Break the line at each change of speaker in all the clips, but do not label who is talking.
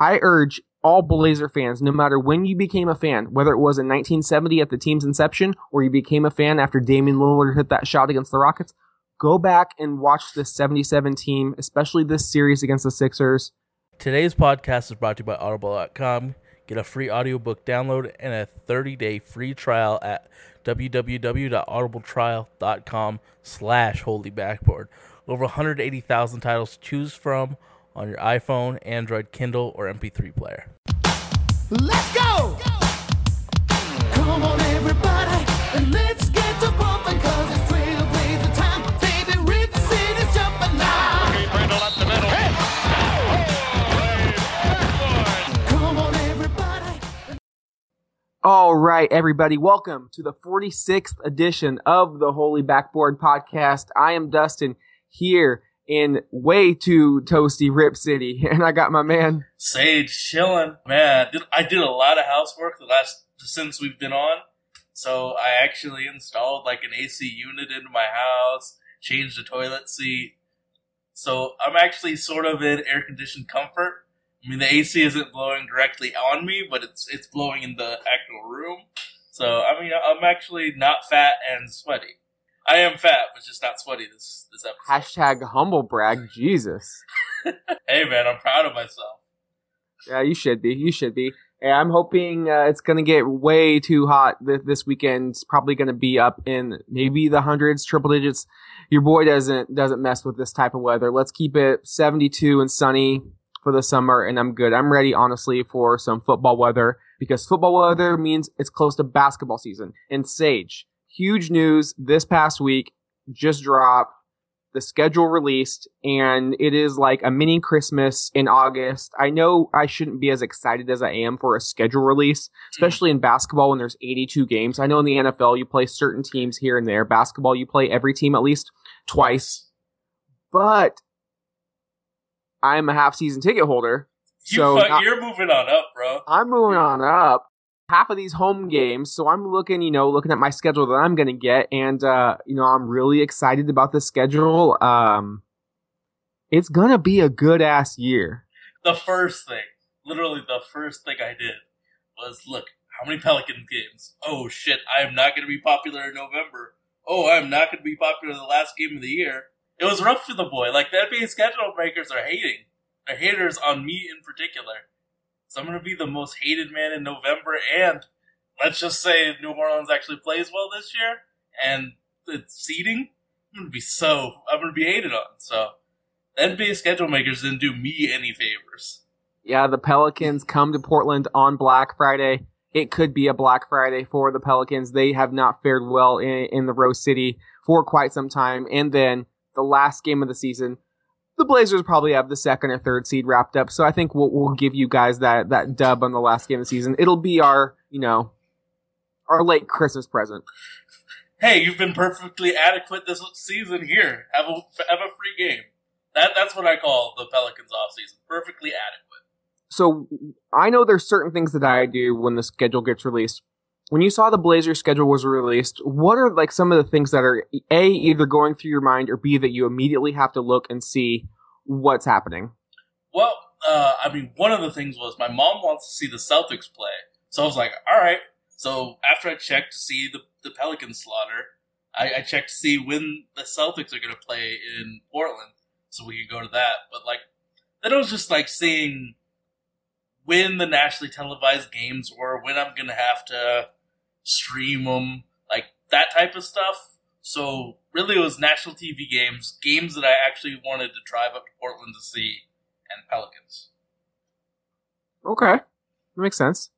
I urge all Blazer fans, no matter when you became a fan, whether it was in 1970 at the team's inception or you became a fan after Damian Lillard hit that shot against the Rockets, go back and watch this 77 team, especially this series against the Sixers.
Today's podcast is brought to you by Audible.com. Get a free audiobook download and a 30-day free trial at www.audibletrial.com slash holy backboard. Over 180,000 titles to choose from on your iPhone, Android, Kindle, or MP3 player.
Let's go! Come on, everybody, and let's get to bumping, cause it's trailblazer time. Baby, Rip City's jumping now.
Brindle up the middle.
Come on, everybody.
All right, everybody, welcome to the 46th edition of the Holy Backboard Podcast. I am Dustin here in way too toasty Rip City, and I got my man.
Sage chilling, man. I did, a lot of housework the last since we've been on. So I actually installed like an AC unit into my house, changed the toilet seat. So I'm actually sort of in air conditioned comfort. I mean, the AC isn't blowing directly on me, but it's it's blowing in the actual room. So I mean, I'm actually not fat and sweaty. I am fat, but just not sweaty this this episode.
Hashtag humble brag, Jesus.
Hey man, I'm proud of myself.
Yeah, you should be. You should be. And I'm hoping uh, it's going to get way too hot th- this weekend. It's probably going to be up in maybe the hundreds, triple digits. Your boy doesn't doesn't mess with this type of weather. Let's keep it 72 and sunny for the summer, and I'm good. I'm ready, honestly, for some football weather because football weather means it's close to basketball season. And Sage, huge news this past week just dropped the schedule released and it is like a mini Christmas in August. I know I shouldn't be as excited as I am for a schedule release, hmm. especially in basketball when there's 82 games. I know in the NFL you play certain teams here and there. Basketball you play every team at least twice. But I'm a half season ticket holder.
You
So
fuck,
not-
you're moving on up, bro.
I'm moving on up. Half of these home games, so I'm looking, you know, looking at my schedule that I'm going to get, and uh, you know, I'm really excited about the schedule. Um, it's gonna be a good ass year.
The first thing, literally the first thing I did was look how many Pelicans games. Oh shit, I am not to be popular in November. Oh, I am not to be popular in the last game of the year. It was rough for the boy. Like the NBA schedule breakers are hating. They're haters on me in particular. So I'm going to be the most hated man in November. And let's just say New Orleans actually plays well this year, and it's seeding. I'm going to be so. I'm going to be hated on. So NBA schedule makers didn't do me any favors.
Yeah, the Pelicans come to Portland on Black Friday. It could be a Black Friday for the Pelicans. They have not fared well in, in the Rose City for quite some time. And then the last game of the season, the Blazers probably have the second or third seed wrapped up. So I think we'll, we'll give you guys that, that dub on the last game of the season. It'll be our, you know, our late Christmas present.
Hey, you've been perfectly adequate this season. Here, have a have a free game. That that's what I call the Pelicans off season. Perfectly adequate.
so I know there's certain things that I do when the schedule gets released. When you saw the Blazers schedule was released, what are like some of the things that are A, either going through your mind or B, that you immediately have to look and see what's happening?
Well, uh, I mean, one of the things was my mom wants to see the Celtics play, so I was like, all right. So after I checked to see the the Pelicans slaughter, I, I checked to see when the Celtics are going to play in Portland, so we could go to that. But like, then it was just like seeing when the nationally televised games were, when I'm going to have to stream them, like that type of stuff. So really, it was national TV games, games that I actually wanted to drive up to Portland to see, and Pelicans.
Okay, that makes sense.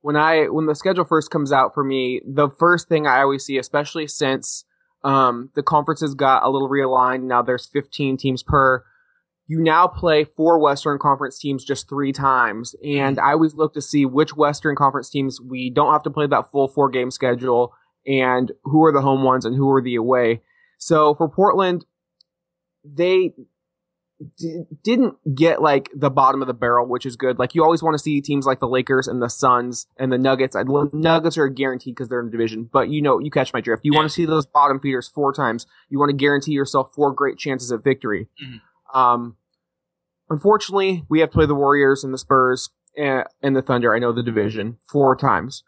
When I when the schedule first comes out for me, the first thing I always see, especially since um, the conferences got a little realigned, now there's 15 teams per. You now play four Western Conference teams just three times, and I always look to see which Western Conference teams we don't have to play that full four game schedule, and who are the home ones and who are the away. So for Portland, they d- didn't get like the bottom of the barrel, which is good. Like you always want to see teams like the Lakers and the Suns and the Nuggets. I love Nuggets are guaranteed because they're in the division, but you know you catch my drift. You want to see those bottom feeders four times. You want to guarantee yourself four great chances of victory.
Mhm.
Um, unfortunately, we have to play the Warriors and the Spurs and, and the Thunder. I know the division four times.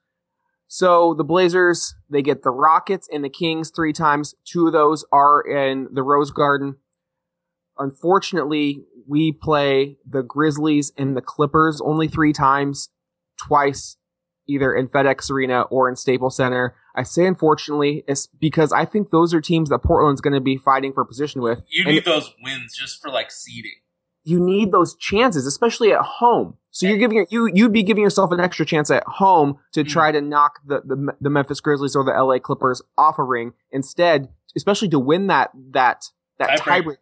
So the Blazers, they get the Rockets and the Kings three times. Two of those are in the Rose Garden. Unfortunately, we play the Grizzlies and the Clippers only three times, twice either in FedEx Arena or in Staples Center. I say unfortunately, it's because I think those are teams that Portland's going to be fighting for position with.
You
And
need those wins just for like seeding.
you need those chances, especially at home. So you're giving you you'd be giving yourself an extra chance at home to
Hmm.
try to knock the, the the Memphis Grizzlies or the LA Clippers off a ring. Instead, especially to win that that that
Tiebreaker.
tiebreak,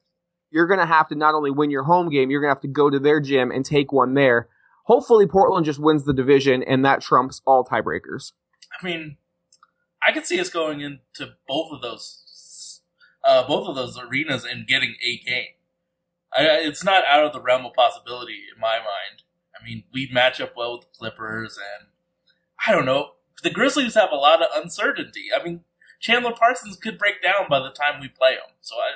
you're gonna have to not only win your home game, you're gonna have to go to their gym and take one there. Hopefully, Portland just wins the division, and that trumps all tiebreakers.
I mean, I could see us going into both of those, uh, both of those arenas and getting a game. I, it's not out of the realm of possibility in my mind. I mean, we match up well with the Clippers, and I don't know. The Grizzlies have a lot of uncertainty. I mean, Chandler Parsons could break down by the time we play him, so I,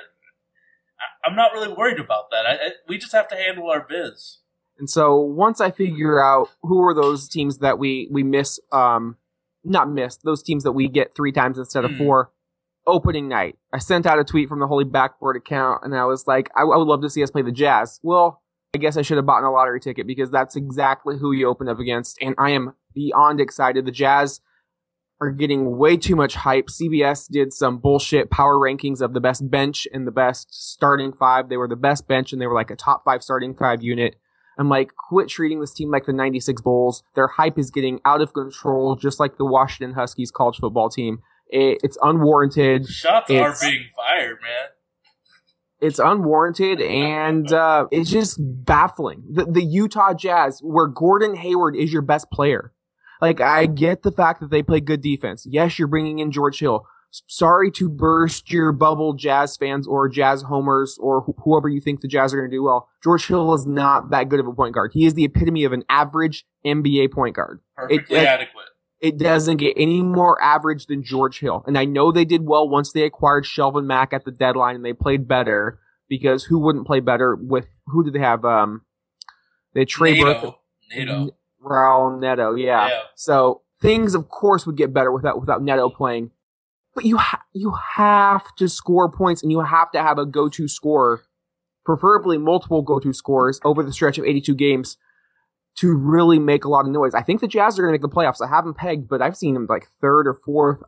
I I'm not really worried about that. I, I, we just have to handle our biz.
And so once I figure out who are those teams that we we miss, um, not miss those teams that we get three times instead of
Hmm.
four. Opening night, I sent out a tweet from the Holy Backboard account, and I was like, I, I would love to see us play the Jazz. Well, I guess I should have bought a lottery ticket because that's exactly who you open up against, and I am beyond excited. The Jazz are getting way too much hype. CBS did some bullshit power rankings of the best bench and the best starting five. They were the best bench, and they were like a top five starting five unit. I'm like, quit treating this team like the 96 Bulls. Their hype is getting out of control, just like the Washington Huskies college football team. It, it's unwarranted.
Shots are being fired, man.
It's unwarranted and uh, it's just baffling. The, the Utah Jazz, where Gordon Hayward is your best player. Like, I get the fact that they play good defense. Yes, you're bringing in George Hill. Sorry to burst your bubble, Jazz fans or Jazz homers or wh- whoever you think the Jazz are going to do well. George Hill is not that good of a point guard. He is the epitome of an average NBA point guard.
Perfectly
it-
adequate.
It doesn't get any more average than George Hill. And I know they did well once they acquired Shelvin Mack at the deadline and they played better because who wouldn't play better with who did they have? Um, they Trey Burke,
Neto. Neto.
Raul Neto, yeah.
Yeah.
So things, of course, would get better without without Neto playing. But you ha- you have to score points and you have to have a go to scorer, preferably multiple go to scorers over the stretch of 82 games to really make a lot of noise. I think the Jazz are going to make the playoffs. I haven't pegged, but I've seen them like third or fourth.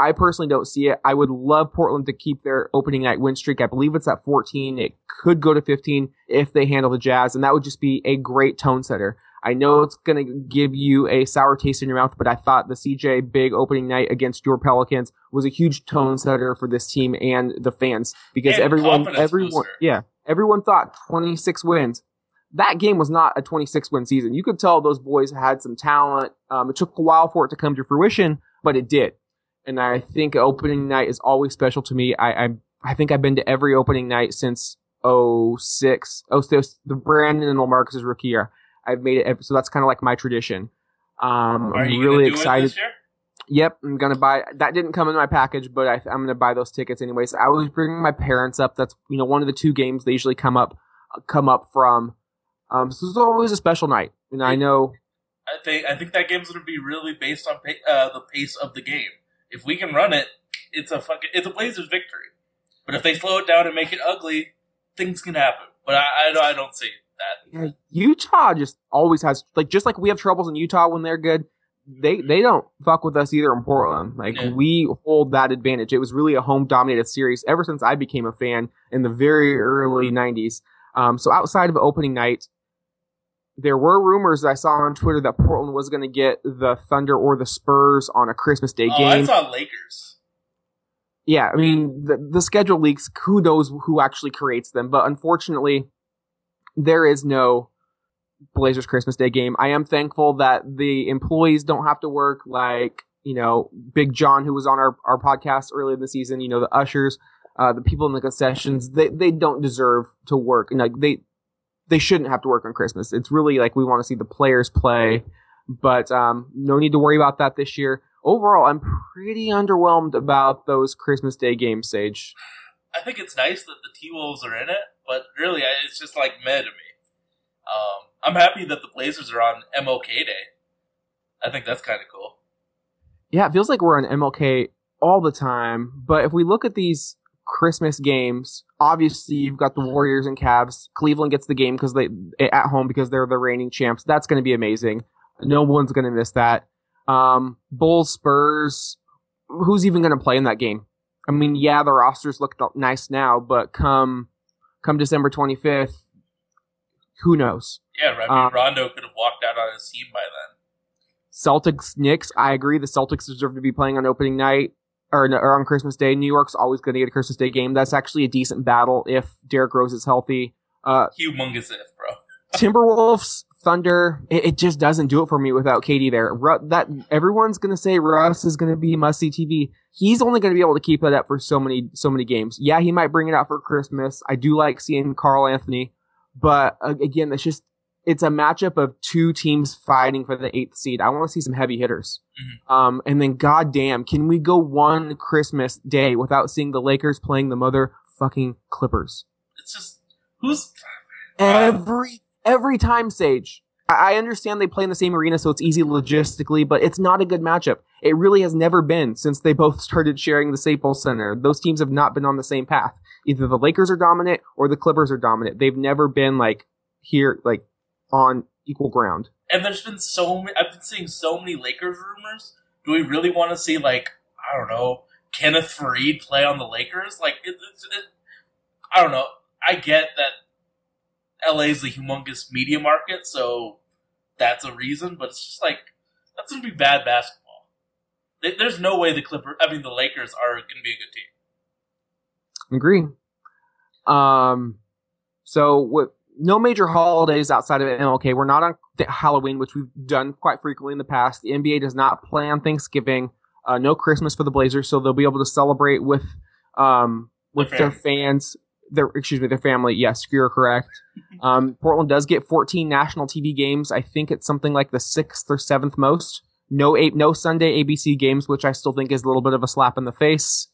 I personally don't see it. I would love Portland to keep their opening night win streak. I believe it's at 14. It could go to 15 if they handle the Jazz, and that would just be a great tone setter. I know it's going to give you a sour taste in your mouth, but I thought the CJ big opening night against your Pelicans was a huge tone setter for this team and the fans because
And
everyone, everyone,
booster.
yeah, everyone thought 26 wins. That game was not a 26 win season. You could tell those boys had some talent. Um, it took a while for it to come to fruition, but it did. And I think opening night is always special to me. I, I, I think I've been to every opening night since 06, 06 the Brandon and LaMarcus's rookie year. I've made it, so that's kind of like my tradition. Um,
Are
I'm
you
really
gonna
excited.
it this year?
Yep, I'm gonna buy. That didn't come in my package, but I, I'm gonna buy those tickets anyways. I was bringing my parents up. That's you know one of the two games they usually come up come up from. Um, so it's always a special night, and I know
I think I think that game's going to be really based on pa- uh, the pace of the game. If we can run it, it's a fucking it's a Blazers victory. But if they slow it down and make it ugly, things can happen. But I I, I don't see that.
yeah, Utah just always has like just like we have troubles in Utah when they're good. They they don't fuck with us either in Portland. Like
Yeah.
we hold that advantage. It was really a home dominated series ever since I became a fan in the very early '90s. Um, so outside of opening night, there were rumors I saw on Twitter that Portland was going to get the Thunder or the Spurs on a Christmas Day
Oh, I
game.
saw Lakers.
yeah, I mean the the schedule leaks. Who knows who actually creates them? But unfortunately, there is no Blazers Christmas Day game. I am thankful that the employees don't have to work. Like you know, Big John, who was on our our podcast earlier in the season. You know, the ushers, uh, the people in the concessions. They they don't deserve to work. And like they they shouldn't have to work on Christmas. It's really like we want to see the players play. But um, no need to worry about that this year. Overall, I'm pretty underwhelmed about those Christmas Day games, Sage.
I think it's nice that the T Wolves are in it, but really, I- it's just like meh to me. Um, I'm happy that the Blazers are on MLK Day. I think that's kind of cool.
Yeah, it feels like we're on MLK all the time. But if we look at these Christmas games, obviously you've got the Warriors and Cavs. Cleveland gets the game because they at home because they're the reigning champs. That's going to be amazing. No one's going to miss that. Um, Bulls, Spurs. Who's even going to play in that game? I mean, yeah, the rosters look nice now, but come come December 25th, who knows?
Yeah, I mean,
Um,
Rondo could have walked out on his team by then.
Celtics, Knicks. I agree. The Celtics deserve to be playing on opening night or, or on Christmas Day. New York's always going to get a Christmas Day game. That's actually a decent battle if Derrick Rose is healthy. Uh,
Humongous if, bro.
Timberwolves, Thunder. It, it just doesn't do it for me without KD there. Ru- that everyone's going to say Russ is going to be must see TV. He's only going to be able to keep that up for so many so many games. Yeah, he might bring it out for Christmas. I do like seeing Karl-Anthony, but uh, again, it's just it's a matchup of two teams fighting for the eighth seed. I want to see some heavy hitters. Um, and then, goddamn, can we go one Christmas day without seeing the Lakers playing the motherfucking Clippers?
It's just who's
Every every time, Sage. I understand they play in the same arena, so it's easy logistically, but it's not a good matchup. It really has never been since they both started sharing the Staples Center. Those teams have not been on the same path. Either the Lakers are dominant or the Clippers are dominant. They've never been like here, like on equal ground.
and there's been so many. I've been seeing so many Lakers rumors. Do we really want to see like I don't know Kenneth Faried play on the Lakers? Like it, it, it, I don't know. I get that LA is a humongous media market, so that's a reason. But it's just like that's gonna be bad basketball. There's no way the Clipper. I mean, the Lakers are gonna be a good team.
Agree. Um, so with no major holidays outside of MLK, we're not on Halloween, which we've done quite frequently in the past. The NBA does not plan Thanksgiving. Uh, no Christmas for the Blazers, so they'll be able to celebrate with um with
their
fans. Their excuse me, their family. Yes, you're correct. Um, Portland does get 14 national TV games. I think it's something like the sixth or seventh most. No eight, no Sunday ABC games, which I still think is a little bit of a slap in the face.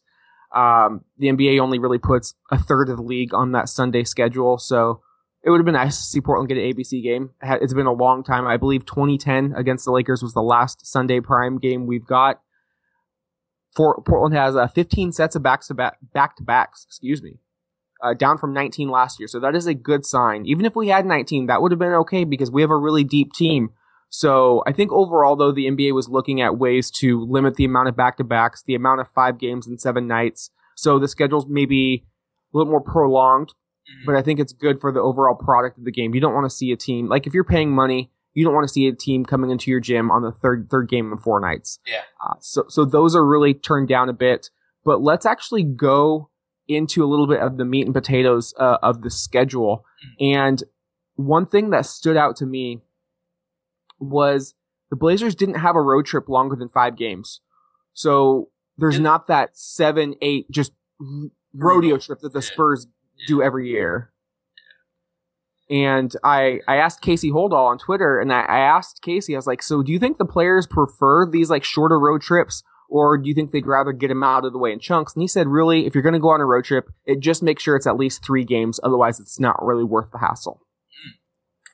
Um, the NBA only really puts a third of the league on that Sunday schedule, so it would have been nice to see Portland get an ABC game. It's been a long time. I believe 2010 against the Lakers was the last Sunday prime game we've got. For Portland has uh, 15 sets of back to back back to backs. Excuse me, uh, down from 19 last year. So that is a good sign. Even if we had 19, that would have been okay because we have a really deep team. So I think overall, though, the NBA was looking at ways to limit the amount of back to backs, the amount of five games in seven nights. So the schedule's maybe a little more prolonged,
Mhm.
but I think it's good for the overall product of the game. You don't want to see a team like if you're paying money, you don't want to see a team coming into your gym on the third third game in four nights.
Yeah.
Uh, so so those are really turned down a bit. But let's actually go into a little bit of the meat and potatoes uh, of the schedule. And one thing that stood out to me was the Blazers didn't have a road trip longer than five games. So there's not that seven, eight just rodeo trip that the Spurs do every year. And I, I asked Casey Holdahl on Twitter, and I, I asked Casey, I was like, so do you think the players prefer these like shorter road trips, or do you think they'd rather get them out of the way in chunks? And he said, really, if you're going to go on a road trip, it just make sure it's at least three games, otherwise it's not really worth the hassle.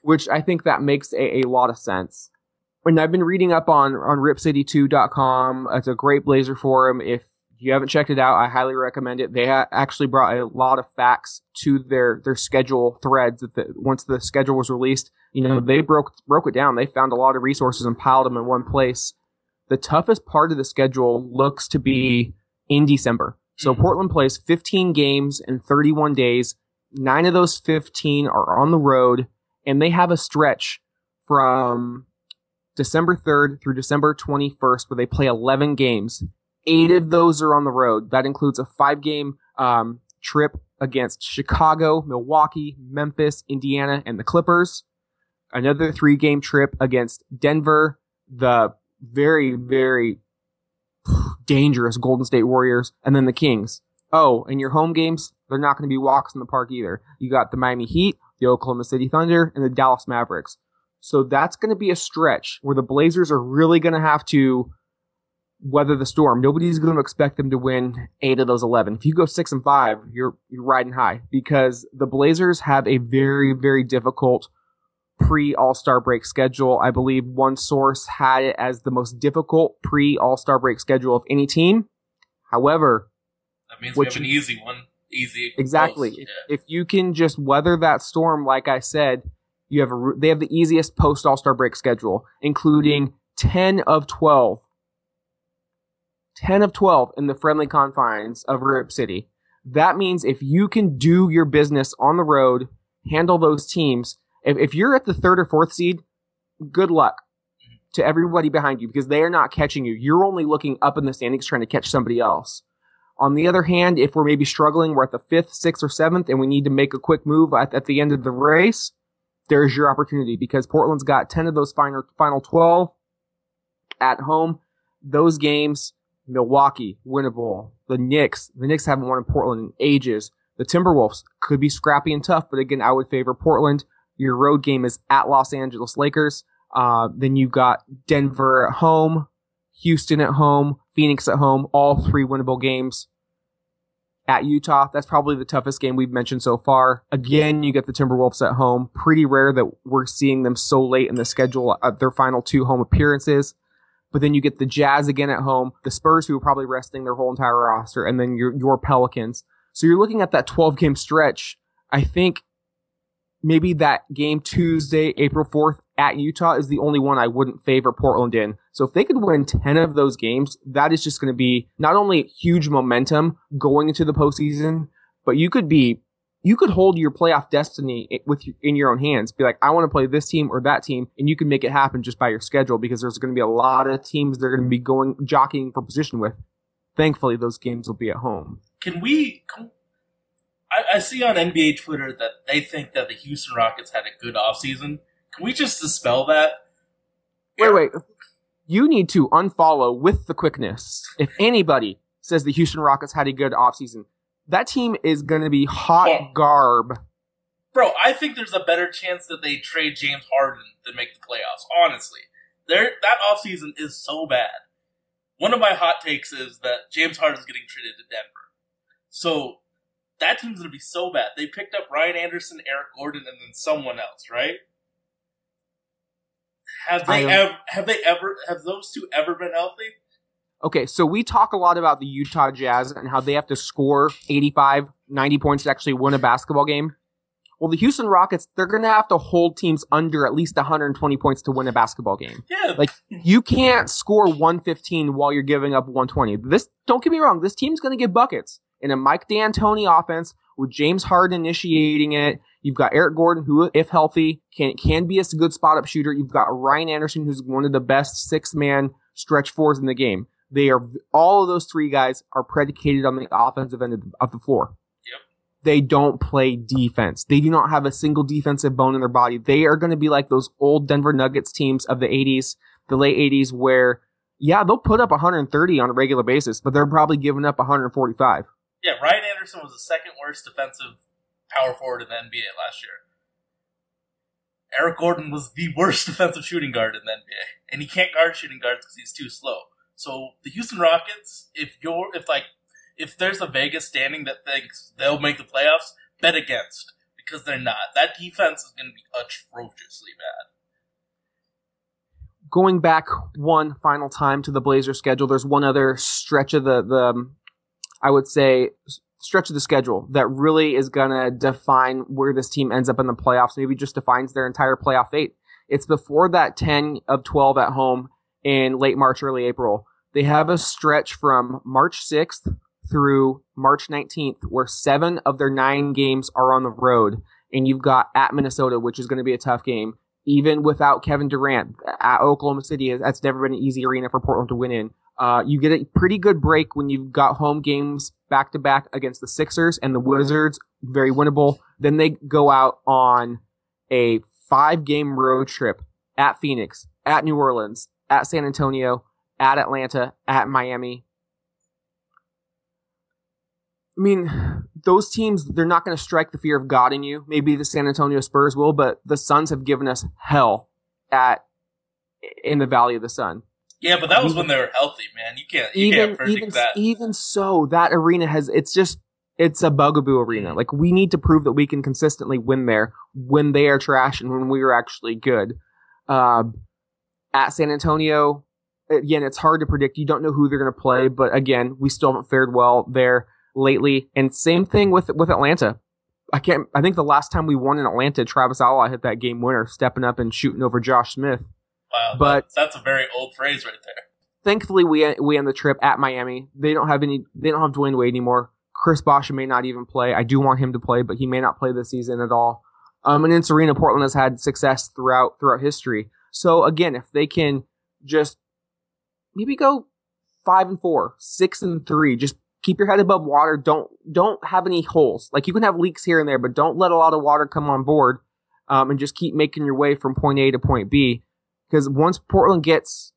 Which I think that makes a, a lot of sense. And I've been reading up on on ripcity2.com. It's a great Blazer forum. If you haven't checked it out, I highly recommend it. They ha- actually brought a lot of facts to their their schedule threads. That the, once the schedule was released, you know they broke broke it down. They found a lot of resources and piled them in one place. The toughest part of the schedule looks to be in December. So
Mhm.
Portland plays 15 games in 31 days. Nine of those 15 are on the road, and they have a stretch from December 3rd through December 21st where they play 11 games. Eight of those are on the road. That includes a five game um, trip against Chicago, Milwaukee, Memphis, Indiana, and the Clippers. Another three game trip against Denver, the very, very dangerous Golden State Warriors, and then the Kings. Oh, and your home games, they're not going to be walks in the park either. You got the Miami Heat, the Oklahoma City Thunder, and the Dallas Mavericks. So that's going to be a stretch where the Blazers are really going to have to weather the storm. Nobody's going to expect them to win eight of those 11. If you go six and five, you're, you're riding high because the Blazers have a very, very difficult pre All Star break schedule. I believe one source had it as the most difficult pre All Star break schedule of any team. However,
That means we have an easy one. Easy.
Exactly.
post, yeah.
if you can just weather that storm, like I said, you have a, they have the easiest post All Star break schedule, including 10 of 12. 10 of 12 in the friendly confines of Rip City. That means if you can do your business on the road, handle those teams, if, if you're at the third or fourth seed, good luck mm-hmm. to everybody behind you because they are not catching you. You're only looking up in the standings trying to catch somebody else. On the other hand, if we're maybe struggling, we're at the fifth, sixth, or seventh, and we need to make a quick move at, at the end of the race, there's your opportunity because Portland's got 10 of those final, final 12 at home. Those games, Milwaukee, winnable. The Knicks, the Knicks haven't won in Portland in ages. The Timberwolves could be scrappy and tough, but again, I would favor Portland. Your road game is at Los Angeles Lakers. Uh, then you've got Denver at home, Houston at home, Phoenix at home, all three winnable games. At Utah, that's probably the toughest game we've mentioned so far. Again, you get the Timberwolves at home. Pretty rare that we're seeing them so late in the schedule at their final two home appearances. But then you get the Jazz again at home, the Spurs who are probably resting their whole entire roster, and then your your Pelicans. So you're looking at that 12 game stretch. I think maybe that game Tuesday, April 4th at Utah is the only one I wouldn't favor Portland in. So if they could win 10 of those games, that is just going to be not only huge momentum going into the postseason, but you could be, you could hold your playoff destiny with in your own hands. Be like, I want to play this team or that team, and you can make it happen just by your schedule because there's going to be a lot of teams they're going to be going jockeying for position with. Thankfully, those games will be at home.
Can we? I, I see on NBA Twitter that they think that the Houston Rockets had a good offseason. Can we just dispel that?
Wait, wait. You need to unfollow with the quickness. If anybody says the Houston Rockets had a good offseason, that team is going to be hot
Yeah.
garb.
Bro, I think there's a better chance that they trade James Harden than make the playoffs. Honestly, there that offseason is so bad. One of my hot takes is that James Harden's getting traded to Denver. So that team's gonna be so bad. They picked up Ryan Anderson, Eric Gordon, and then someone else, right? Have they ever? Have they ever? Have those two ever been healthy?
Okay, so we talk a lot about the Utah Jazz and how they have to score 85, 90 points to actually win a basketball game. Well, the Houston Rockets, they're going to have to hold teams under at least 120 points to win a basketball game.
Yeah,
Like, you can't score 115 while you're giving up 120. This, don't get me wrong, this team's going to get buckets. In a Mike D'Antoni offense with James Harden initiating it, you've got Eric Gordon, who, if healthy, can, can be a good spot up shooter. You've got Ryan Anderson, who's one of the best six man stretch fours in the game. They are, all of those three guys are predicated on the offensive end of the, of the floor.
Yep.
They don't play defense. They do not have a single defensive bone in their body. They are going to be like those old Denver Nuggets teams of the 80s, the late 80s, where, yeah, they'll put up 130 on a regular basis, but they're probably giving up 145.
Yeah. Ryan Anderson was the second worst defensive power forward in the NBA last year. Eric Gordon was the worst defensive shooting guard in the NBA, and he can't guard shooting guards because he's too slow. So the Houston Rockets, if you're if like if there's a Vegas standing that thinks they'll make the playoffs, bet against because they're not. That defense is going to be atrociously bad.
Going back one final time to the Blazers schedule, there's one other stretch of the, the um, I would say, stretch of the schedule that really is going to define where this team ends up in the playoffs, maybe just defines their entire playoff fate. It's before that 10 of 12 at home in late March, early April. They have a stretch from March 6th through March 19th where seven of their nine games are on the road. And you've got at Minnesota, which is going to be a tough game. Even without Kevin Durant at Oklahoma City, that's never been an easy arena for Portland to win in. Uh, you get a pretty good break when you've got home games back to back against the Sixers and the Wizards, very winnable. Then they go out on a five game road trip at Phoenix, at New Orleans, at San Antonio, at Atlanta, at Miami. I mean, those teams, they're not going to strike the fear of God in you. Maybe the San Antonio Spurs will, but the Suns have given us hell at in the Valley of the Sun.
Yeah, but that was when they were healthy, man. You can't you
Even
can't predict
even
that.
even so, that arena has it's just it's a bugaboo arena. Like we need to prove that we can consistently win there when they are trash and when we are actually good. Um, at San Antonio, again, it's hard to predict. You don't know who they're going to play, but again, we still haven't fared well there lately. And same thing with with Atlanta. I can't. I think the last time we won in Atlanta, Travis Outlaw hit that game winner, stepping up and shooting over Josh Smith.
Wow,
But-
that's a very old phrase right there.
Thankfully, we we end the trip at Miami. They don't have any. They don't have Dwyane Wade anymore. Chris Bosh may not even play. I do want him to play, but he may not play this season at all. Um, and in Serena, Portland has had success throughout throughout history. So again, if they can just maybe go five and four, six and three, just keep your head above water. Don't don't have any holes. Like you can have leaks here and there, but don't let a lot of water come on board. Um, and just keep making your way from point A to point B. Because once Portland gets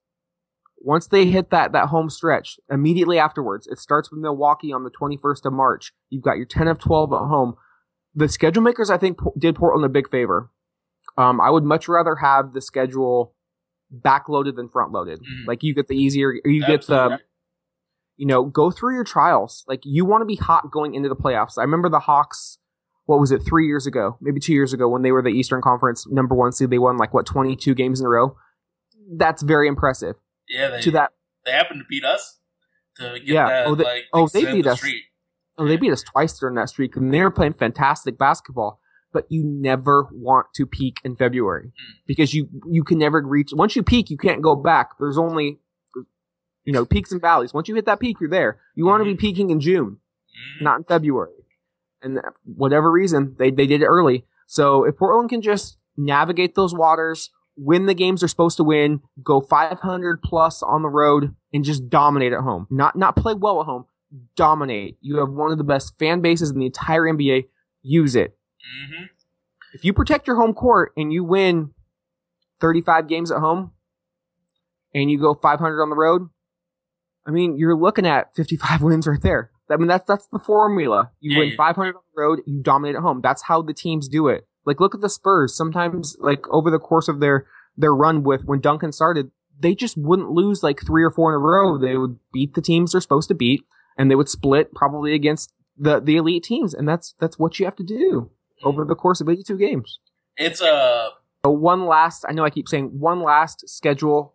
once they hit that that home stretch, immediately afterwards, it starts with Milwaukee on the 21st of March. You've got your 10 of 12 at home. The schedule makers, I think, did Portland a big favor. Um, I would much rather have the schedule backloaded than front loaded.
Mm.
Like you get the easier, you get the, you know, go through your trials. Like you want to be hot going into the playoffs. I remember the Hawks. What was it? Three years ago, maybe two years ago, when they were the Eastern Conference number one seed, they won like what 22 games in a row. That's very impressive.
Yeah, they
To that
they happened to beat us to get
Yeah.
that
Oh, they-
like
oh, they beat
the
us.
streak.
Oh, they beat us twice during that streak, and they were playing fantastic basketball. But you never want to peak in February because you you can never reach. Once you peak, you can't go back. There's only you know peaks and valleys. Once you hit that peak, you're there. You want to be peaking in June,
Mhm.
not in February. And whatever reason, they they did it early. So if Portland can just navigate those waters, win the games they're supposed to win, go 500 plus on the road, and just dominate at home. Not not play well at home, dominate. You have one of the best fan bases in the entire NBA. Use it.
Mhm.
If you protect your home court and you win 35 games at home, and you go 500 on the road, I mean, you're looking at 55 wins right there. I mean, that's that's the formula. You
Yeah,
win
you-
500 on the road, you dominate at home. That's how the teams do it. Like, look at the Spurs. Sometimes, like over the course of their their run with when Duncan started, they just wouldn't lose like three or four in a row. They would beat the teams they're supposed to beat, and they would split probably against the the elite teams. And that's that's what you have to do over the course of 82 games.
It's uh
So one last, I know I keep saying one last schedule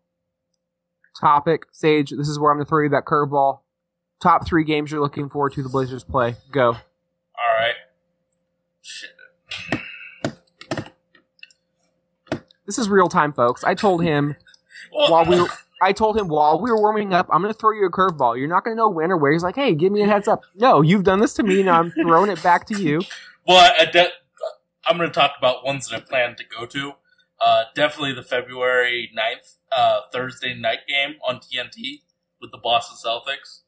topic. Sage, this is where I'm going to throw you that curveball. Top three games you're looking forward to the Blazers play. Go.
all right. Shit.
This is real time, folks. I told him
Well,
while we were, I told him while we were warming up, I'm going to throw you a curveball. You're not going to know when or where. He's like, hey, give me a heads up. No, you've done this to me. Now I'm throwing it back to you.
Well, I de- I'm going to talk about ones that I plan to go to. Uh, definitely the February 9th, uh, Thursday night game on TNT with the Boston Celtics.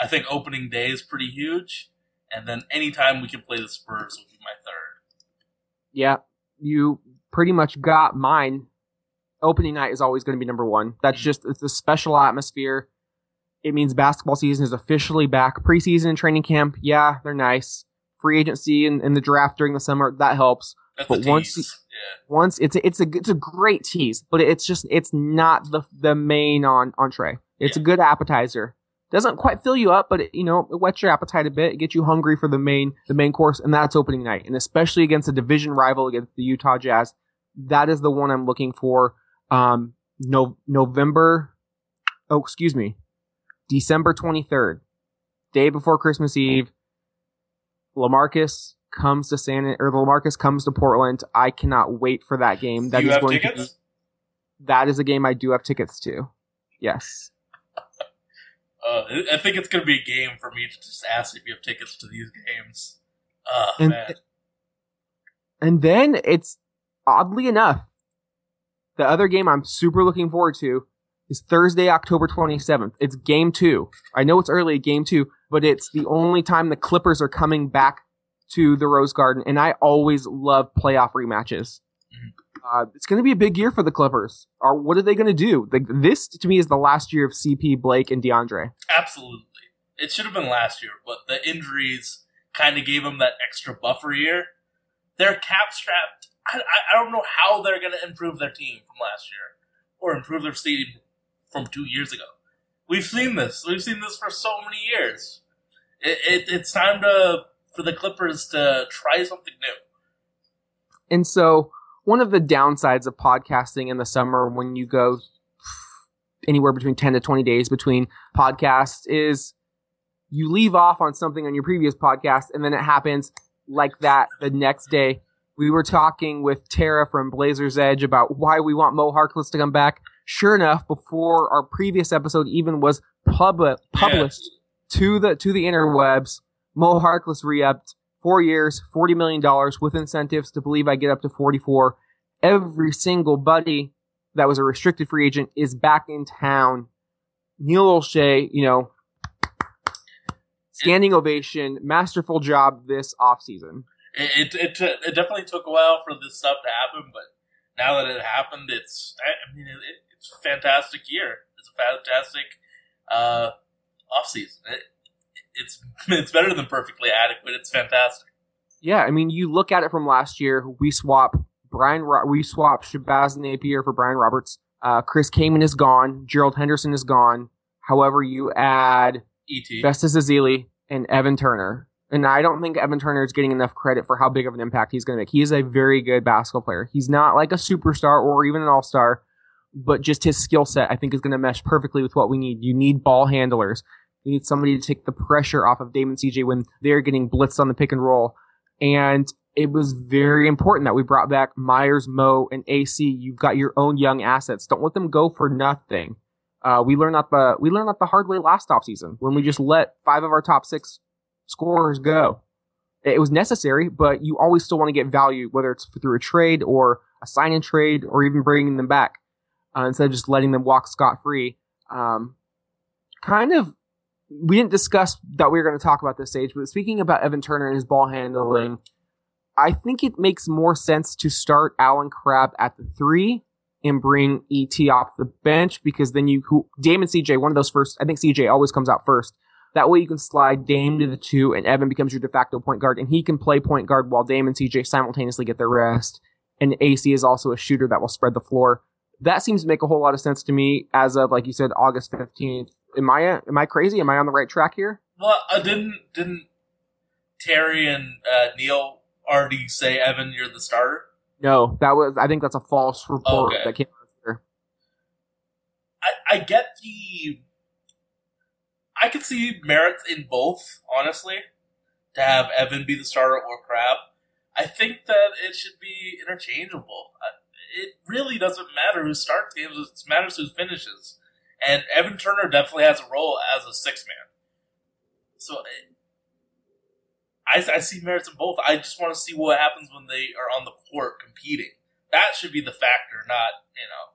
I think opening day is pretty huge. And then anytime we can play the Spurs will be my third.
Yeah, you pretty much got mine. Opening night is always going to be number one. That's mm-hmm. just it's a special atmosphere. It means basketball season is officially back. Preseason and training camp, yeah, they're nice. Free agency and, and the draft during the summer that helps.
That's
But once
yeah.
Once it's a, it's a it's a great tease, but it's just it's not the the main on entree. It's a good appetizer. Doesn't quite fill you up, but it, you know it whets your appetite a bit. It gets you hungry for the main the main course, and that's opening night, and especially against a division rival against the Utah Jazz. That is the one I'm looking for. Um, no November. Oh, excuse me, December 23rd, day before Christmas Eve. LaMarcus comes to San or LaMarcus comes to Portland. I cannot wait for that game. That
you
is
have
going
tickets?
to be, that is a game I do have tickets to. Yes.
Uh, I- think it's going to be a game for me to just ask if you have tickets to these games. Oh,
And-
man.
And then it's oddly enough, the other game I'm super looking forward to is Thursday, October 27th. It's game two. I know it's early, game two, but it's the only time the Clippers are coming back to the Rose Garden, and I always love playoff rematches. Uh, it's going to be a big year for the Clippers. Or what are they going to do? Like this to me is the last year of CP, Blake, and DeAndre.
Absolutely. It should have been last year, but the injuries kind of gave them that extra buffer year. They're cap strapped. I, I, I don't know how they're going to improve their team from last year or improve their team from two years ago. We've seen this. We've seen this for so many years. It, it, it's time to for the Clippers to try something new.
And so, one of the downsides of podcasting in the summer when you go anywhere between 10 to 20 days between podcasts is you leave off on something on your previous podcast and then it happens like that the next day. We were talking with Tara from Blazers Edge about why we want Mo Harkless to come back. Sure enough, before our previous episode even was pub- published to the to the interwebs, Mo Harkless re-upped four years, forty million dollars with incentives to believe I get up to forty-four. Every single buddy that was a restricted free agent is back in town. Neil Olshey, you know, standing ovation, masterful job this offseason.
It, it it it definitely took a while for this stuff to happen, but now that it happened, it's I mean it, it's a fantastic year. It's a fantastic uh, off season. It, it's it's better than perfectly adequate. It's fantastic.
Yeah, I mean, you look at it from last year. We swap Brian. Ro- We swap Shabazz Napier for Brian Roberts. Uh, Chris Kaman is gone. Gerald Henderson is gone. However, you add
Et
Festus Ezeli and Evan Turner. And I don't think Evan Turner is getting enough credit for how big of an impact he's going to make. He is a very good basketball player. He's not like a superstar or even an all star, but just his skill set, I think, is going to mesh perfectly with what we need. You need ball handlers. You need somebody to take the pressure off of Damon CJ when they're getting blitzed on the pick and roll. And it was very important that we brought back Meyers, Mo, and AC. You've got your own young assets. Don't let them go for nothing. Uh, we learned that the we learned that the hard way last offseason when we just let five of our top six scorers go. It was necessary, but you always still want to get value, whether it's through a trade or a sign and trade or even bringing them back uh, instead of just letting them walk scot free. Um, kind of, we didn't discuss that we were going to talk about this stage, but speaking about Evan Turner and his ball handling, I think it makes more sense to start Allen Crabbe at the three and bring ET off the bench because then you, who, Dame and CJ, one of those first, I think CJ always comes out first. That way you can slide Dame to the two and Evan becomes your de facto point guard and he can play point guard while Dame and CJ simultaneously get their rest. And AC is also a shooter that will spread the floor. That seems to make a whole lot of sense to me as of, like you said, August 15th. Am I, am I crazy? Am I on the right track here?
Well, uh, didn't didn't Terry and uh, Neil already say Evan, you're the starter?
No, that was, I think that's a false report
Okay.
that came out here.
I, I get the. I could see merits in both, honestly, to have Evan be the starter or Crabbe. I think that it should be interchangeable. It really doesn't matter who starts games; it matters who finishes. And Evan Turner definitely has a role as a six man. So I, I see merits in both. I just want to see what happens when they are on the court competing. That should be the factor, not you know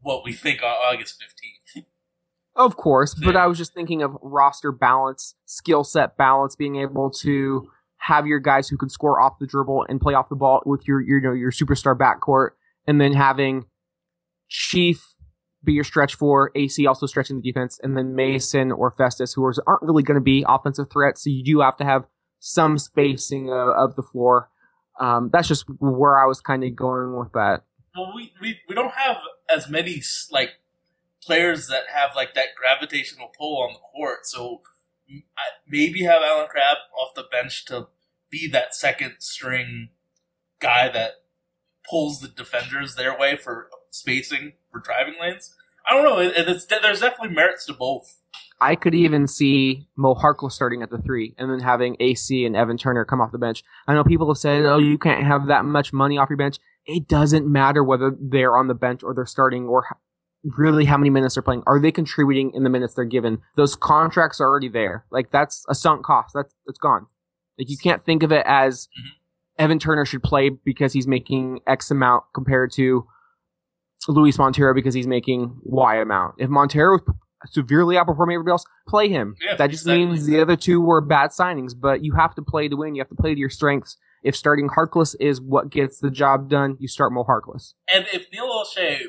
what we think on August fifteenth.
Of course, but I was just thinking of roster balance, skill set balance, being able to have your guys who can score off the dribble and play off the ball with your, your you know your superstar backcourt, and then having Chief be your stretch for AC also stretching the defense, and then Mason or Festus who are, aren't really going to be offensive threats, so you do have to have some spacing of, of the floor. Um, that's just where I was kind of going with that.
Well, we, we we don't have as many like players that have like that gravitational pull on the court. So maybe have Allen Crabbe off the bench to be that second string guy that pulls the defenders their way for spacing for driving lanes. I don't know. It, there's definitely merits to both.
I could even see Mo Harkless starting at the three and then having AC and Evan Turner come off the bench. I know people have said, oh, you can't have that much money off your bench. It doesn't matter whether they're on the bench or they're starting or really how many minutes they're playing. Are they contributing in the minutes they're given? Those contracts are already there. Like that's a sunk cost. That's, it's gone. Like you can't think of it as
Mhm.
Evan Turner should play because he's making X amount compared to Luis Montero because he's making Y amount. If Montero was severely outperforming everybody else, play him.
Yeah,
that just
exactly.
means the other two were bad signings, but you have to play to win. You have to play to your strengths. If starting Harkless is what gets the job done, you start Mo Harkless.
And if Neil Olshey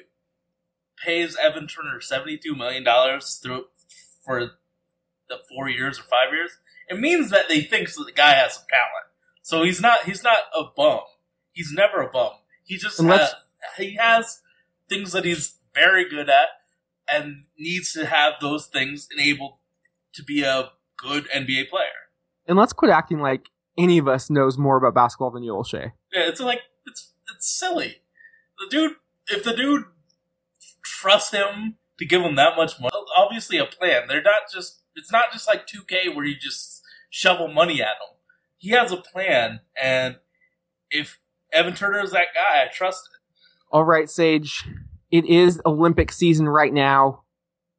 pays Evan Turner seventy-two million dollars through for the four years or five years, it means that they think that the guy has some talent. So he's not he's not a bum. He's never a bum. He just has, he has things that he's very good at and needs to have those things enabled to be a good NBA player.
And let's quit acting like any of us knows more about basketball than you, Olshey.
Yeah, it's like it's it's silly. The dude, if the dude trusts him to give him that much money, obviously a plan. They're not just. It's not just like 2K where you just shovel money at him. He has a plan, and if Evan Turner is that guy, I trust it.
All right, Sage. It is Olympic season right now.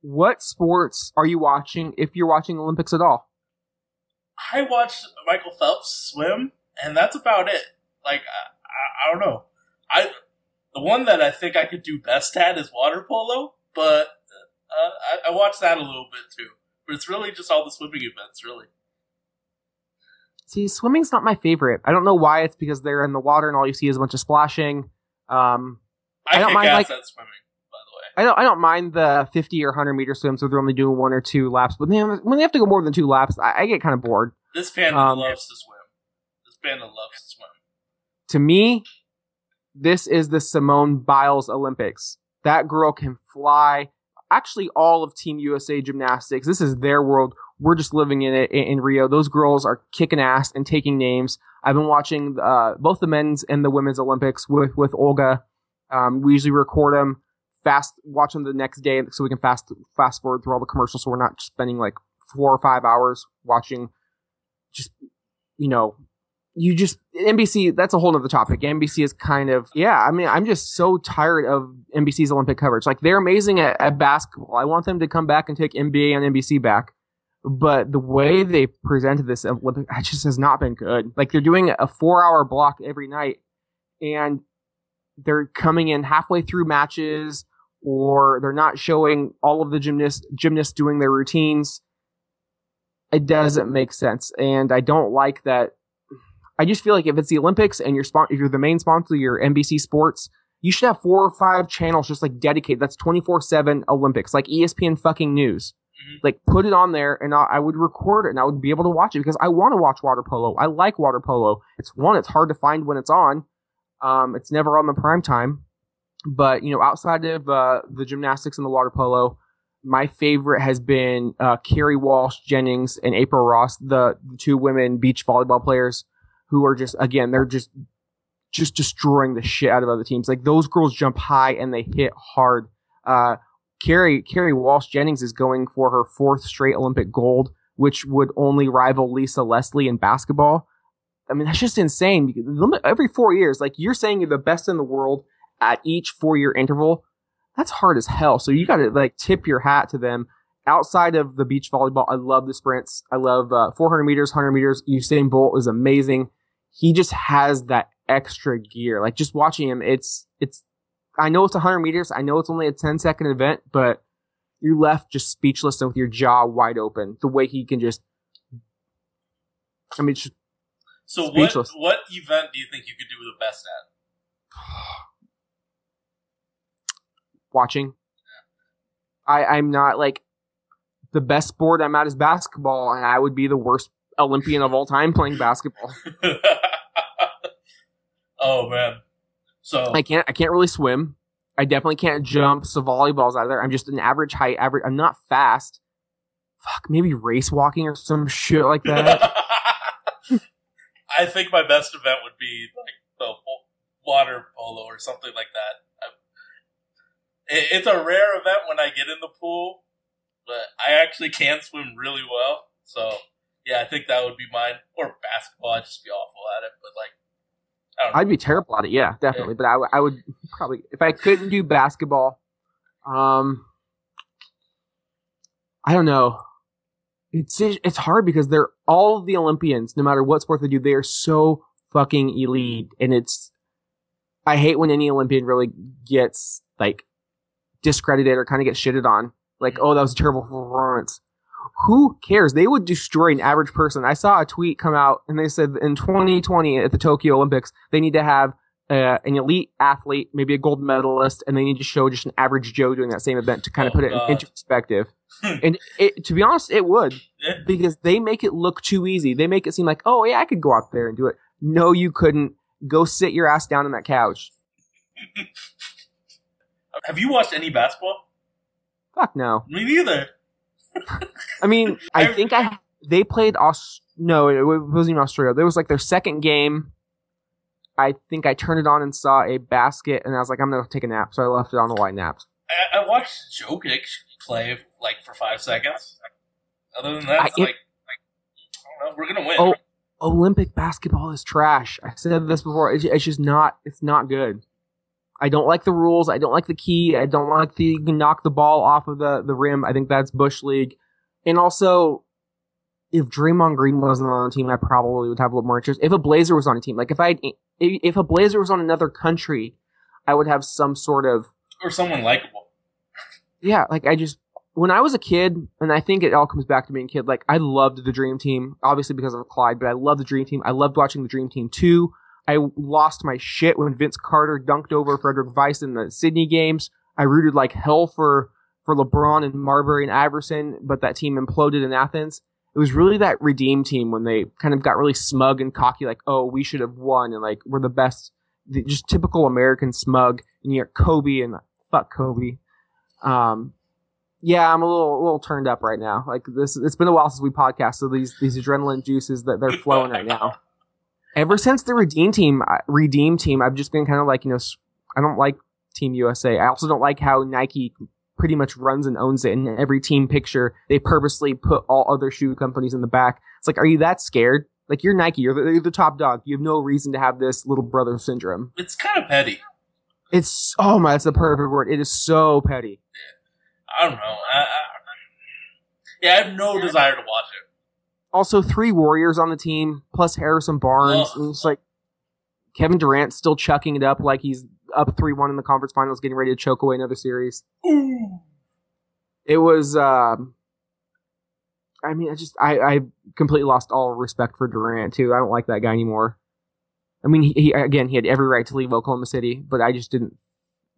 What sports are you watching if you're watching Olympics at all?
I watched Michael Phelps swim, and that's about it. Like I, I, I don't know. I the one that I think I could do best at is water polo, but uh, I, I watched that a little bit too. But it's really just all the swimming events, really.
See, swimming's not my favorite. I don't know why. It's because they're in the water and all you see is a bunch of splashing. Um,
I,
I don't mind, like-
swimming, by the way.
I don't. I don't mind the fifty or hundred meter swims where they're only doing one or two laps. But then when they have to go more than two laps, I, I get kind of bored.
This panda
Um,
loves to swim. This panda loves to swim.
To me, this is the Simone Biles Olympics. That girl can fly. Actually, all of Team USA gymnastics. This is their world. We're just living in it in, Rio. Those girls are kicking ass and taking names. I've been watching uh, both the men's and the women's Olympics with with Olga. Um, we usually record them, fast watch them the next day, so we can fast fast forward through all the commercials, so we're not spending like four or five hours watching. Just you know, you just NBC. That's a whole other topic. NBC is kind of yeah. I mean, I'm just so tired of NBC's Olympic coverage. Like they're amazing at, at basketball. I want them to come back and take NBA and NBC back. But the way they presented this uh, it just has not been good. Like they're doing a four hour block every night, and they're coming in halfway through matches, or they're not showing all of the gymnasts gymnasts doing their routines. It doesn't make sense, and I don't like that. I just feel like if it's the Olympics and you're spon- if you're the main sponsor, you're NBC Sports, you should have four or five channels just like dedicated. That's twenty four seven Olympics, like ESPN fucking news.
Mhm.
Like put it on there, and I, I would record it, and I would be able to watch it because I want to watch water polo. I like water polo. It's one, it's hard to find when it's on. Um, it's never on the prime time, but you know, outside of uh, the gymnastics and the water polo, my favorite has been uh, Kerri Walsh Jennings and April Ross, the, the two women beach volleyball players who are just again they're just just destroying the shit out of other teams. Like those girls jump high and they hit hard. Uh, Kerri Kerri Walsh Jennings is going for her fourth straight Olympic gold, which would only rival Lisa Leslie in basketball. I mean, that's just insane. Every four years, like you're saying, you're the best in the world at each four year interval. That's hard as hell. So you got to like tip your hat to them. Outside of the beach volleyball, I love the sprints. I love uh, 400 meters, 100 meters. Usain Bolt is amazing. He just has that extra gear. Like just watching him, it's it's. I know it's 100 meters. I know it's only a 10 second event, but you're left just speechless and with your jaw wide open. The way he can just. I mean, just
So what
Speechless.
what event do you think you could do the best at?
watching. I, I'm not like the best sport I'm at is basketball, and I would be the worst Olympian of all time playing basketball.
oh man. So
I can't I can't really swim. I definitely can't jump. So volleyball's out of there. I'm just an average height. Average. I'm not fast. Fuck, maybe race walking or some shit like that.
I think my best event would be like the water polo or something like that. I- It's a rare event when I get in the pool, but I actually can swim really well. So yeah, I think that would be mine. Or basketball, I'd just be awful at it. But like, I don't know.
I'd be terrible at it. Yeah, definitely. But I, w- I would probably if I couldn't do basketball. Um, I don't know. It's it's hard because they're all the Olympians, no matter what sport they do, they are so fucking elite, and it's. I hate when any Olympian really gets like discredited or kind of gets shitted on. Like, oh, that was a terrible performance. Who cares? They would destroy an average person. I saw a tweet come out and they said in 2020 at the Tokyo Olympics, they need to have uh, an elite athlete, maybe a gold medalist, and they need to show just an average Joe doing that same event to kind of
Oh,
put it
God.
into perspective. and it, to be honest, it would
Yeah.
because they make it look too easy. They make it seem like, oh yeah, I could go out there and do it. No, you couldn't. Go sit your ass down on that couch.
Have you watched any basketball?
Fuck no.
Me neither.
I mean, I think I they played Aus. No, it wasn't even Australia. There was like their second game. I think I turned it on and saw a basket, and I was like, I'm gonna take a nap, so I left it on the white napped.
I, I watched Jokic play like for five seconds. Other than that,
I-
it's like, like I don't know. We're gonna win.
Oh, Olympic basketball is trash. I said this before. It's, it's just not. It's not good. I don't like the rules. I don't like the key. I don't like the you can knock the ball off of the the rim. I think that's bush league. And also, if Draymond Green wasn't on the team, I probably would have a little more interest. If a Blazer was on a team, like if I if a Blazer was on another country, I would have some sort of
or someone likable.
yeah, like I just when I was a kid, and I think it all comes back to being a kid. Like I loved the Dream Team, obviously because of Clyde, but I loved the Dream Team. I loved watching the Dream Team too. I lost my shit when Vince Carter dunked over Frédéric Weis in the Sydney games. I rooted like hell for for LeBron and Marbury and Iverson, but that team imploded in Athens. It was really that redeem team when they kind of got really smug and cocky, like, oh, we should have won, and like we're the best. The- Just typical American smug. And you got Kobe and fuck Kobe. Um, yeah, I'm a little a little turned up right now. Like this, it's been a while since we podcast, so these these adrenaline juices that they're flowing right now. Ever since the Redeem team, uh, Redeem team, I've just been kind of like you know, I don't like Team USA. I also don't like how Nike pretty much runs and owns it. In every team picture, they purposely put all other shoe companies in the back. It's like, are you that scared? Like you're Nike, you're the, you're the top dog. You have no reason to have this little brother syndrome.
It's kind of petty.
It's oh my, that's the perfect word. It is so petty.
I don't know. I, I, yeah, I have no desire to watch it.
Also three Warriors on the team plus Harrison Barnes.
Ugh.
And it's like Kevin Durant still chucking it up like he's up three one in the conference finals, getting ready to choke away another series.
Ooh.
It was. Um, I mean, I just I I completely lost all respect for Durant too. I don't like that guy anymore. I mean, he, he again he had every right to leave Oklahoma City, but I just didn't.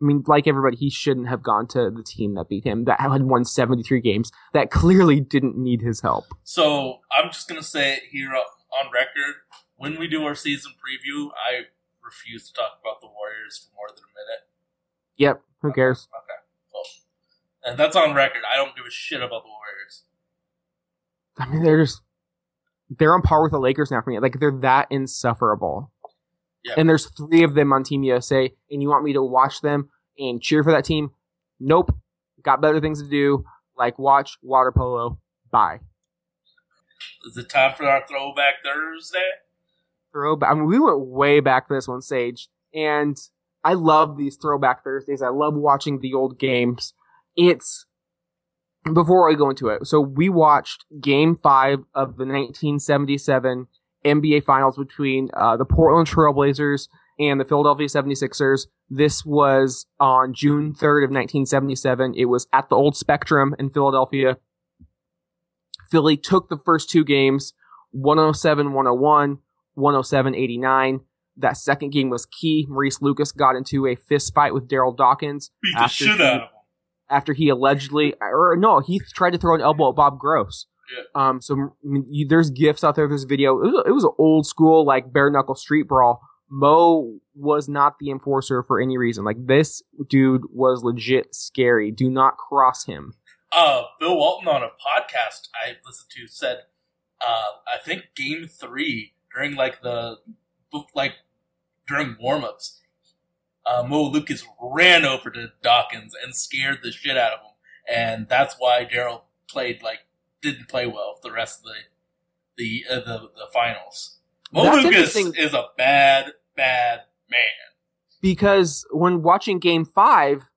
I mean, like everybody, he shouldn't have gone to the team that beat him, that had won 73 games, that clearly didn't need his help.
So I'm just gonna say it here on on record. When we do our season preview, I refuse to talk about the Warriors for more than a minute.
Yep, who cares?
Okay, cool. And that's on record. I don't give a shit about the Warriors.
I mean, they're just they're on par with the Lakers now for me. Like they're that insufferable.
Yeah.
And there's three of them on Team USA, and you want me to watch them and cheer for that team? Nope. Got better things to do, like watch water polo. Bye.
Is it time for our throwback Thursday?
Throwback. I mean, we went way back to this one, Sage, and I love these throwback Thursdays. I love watching the old games. It's before I go into it. So we watched Game Five of the 1977 NBA Finals between uh, the Portland Trailblazers and the Philadelphia 76ers. This was on June 3rd of 1977. It was at the old Spectrum in Philadelphia. Philly took the first two games, 107-101, 107-89. That second game was key. Maurice Lucas got into a fist fight with Darryl Dawkins
Beat the
After
shit
he-
out of them.
after he allegedly, or no, he tried to throw an elbow at Bob Gross.
Yeah.
Um, so I mean, you, there's gifs out there. There's video. It was, it was an old school like bare knuckle street brawl. Mo was not the enforcer for any reason. Like this dude was legit scary. Do not cross him.
Uh, Bill Walton on a podcast I listened to said, uh, I think game three during like the like during warmups, uh, Mo Lucas ran over to Dawkins and scared the shit out of him, and that's why Darryl played like didn't play well the rest of the the uh, the, the finals. Mo
That's
Lucas
interesting.
is a bad bad man.
because when watching game five,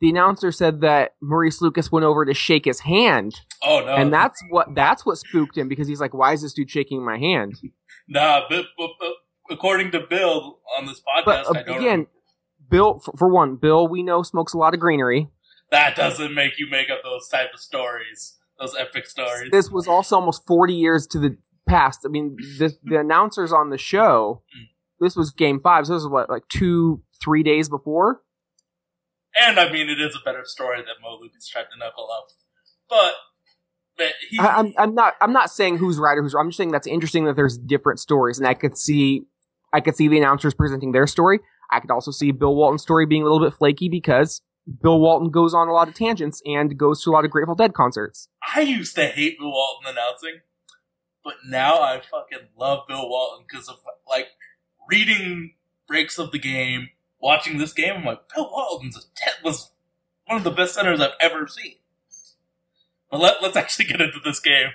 the announcer said that Maurice Lucas went over to shake his hand.
Oh no,
And that's what that's what spooked him because he's like, Why is this dude shaking my hand?
nah. But, but, but according to Bill on this podcast,
But uh,
I don't
again, Bill for, for one, Bill we know smokes a lot of greenery.
That doesn't make you make up those type of stories, those epic stories.
This was also almost forty years to the past. I mean, the the announcers on the show,
Mm.
this was game five, so this was what, like two, three days before?
and I mean, it is a better story that Mo Lucas tried to knuckle up, but but he,
I, I'm I'm not I'm not saying who's right or who's wrong. I'm just saying that's interesting that there's different stories, and I could see I could see the announcers presenting their story. I could also see Bill Walton's story being a little bit flaky because Bill Walton goes on a lot of tangents and goes to a lot of Grateful Dead concerts.
I used to hate Bill Walton announcing. but now I fucking love Bill Walton because of like reading breaks of the game, watching this game. I'm like, Bill Walton's a te- was one of the best centers I've ever seen. But let, let's actually get into this game.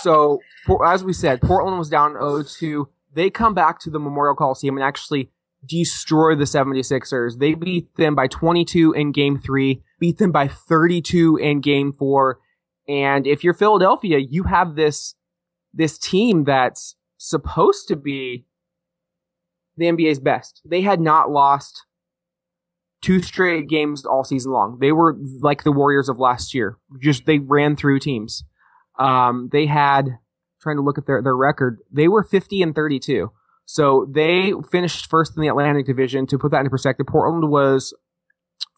So, as we said, Portland was down 0-2. They come back to the Memorial Coliseum and actually destroy the 76ers. They beat them by 22 in game three, beat them by 32 in game four. And if you're Philadelphia, you have this, this team that's supposed to be the NBA's best. They had not lost two straight games all season long. They were like the Warriors of last year. Just, they ran through teams. Um, they had, trying to look at their, their record, they were 50 and 32. So they finished first in the Atlantic Division. To put that into perspective, Portland was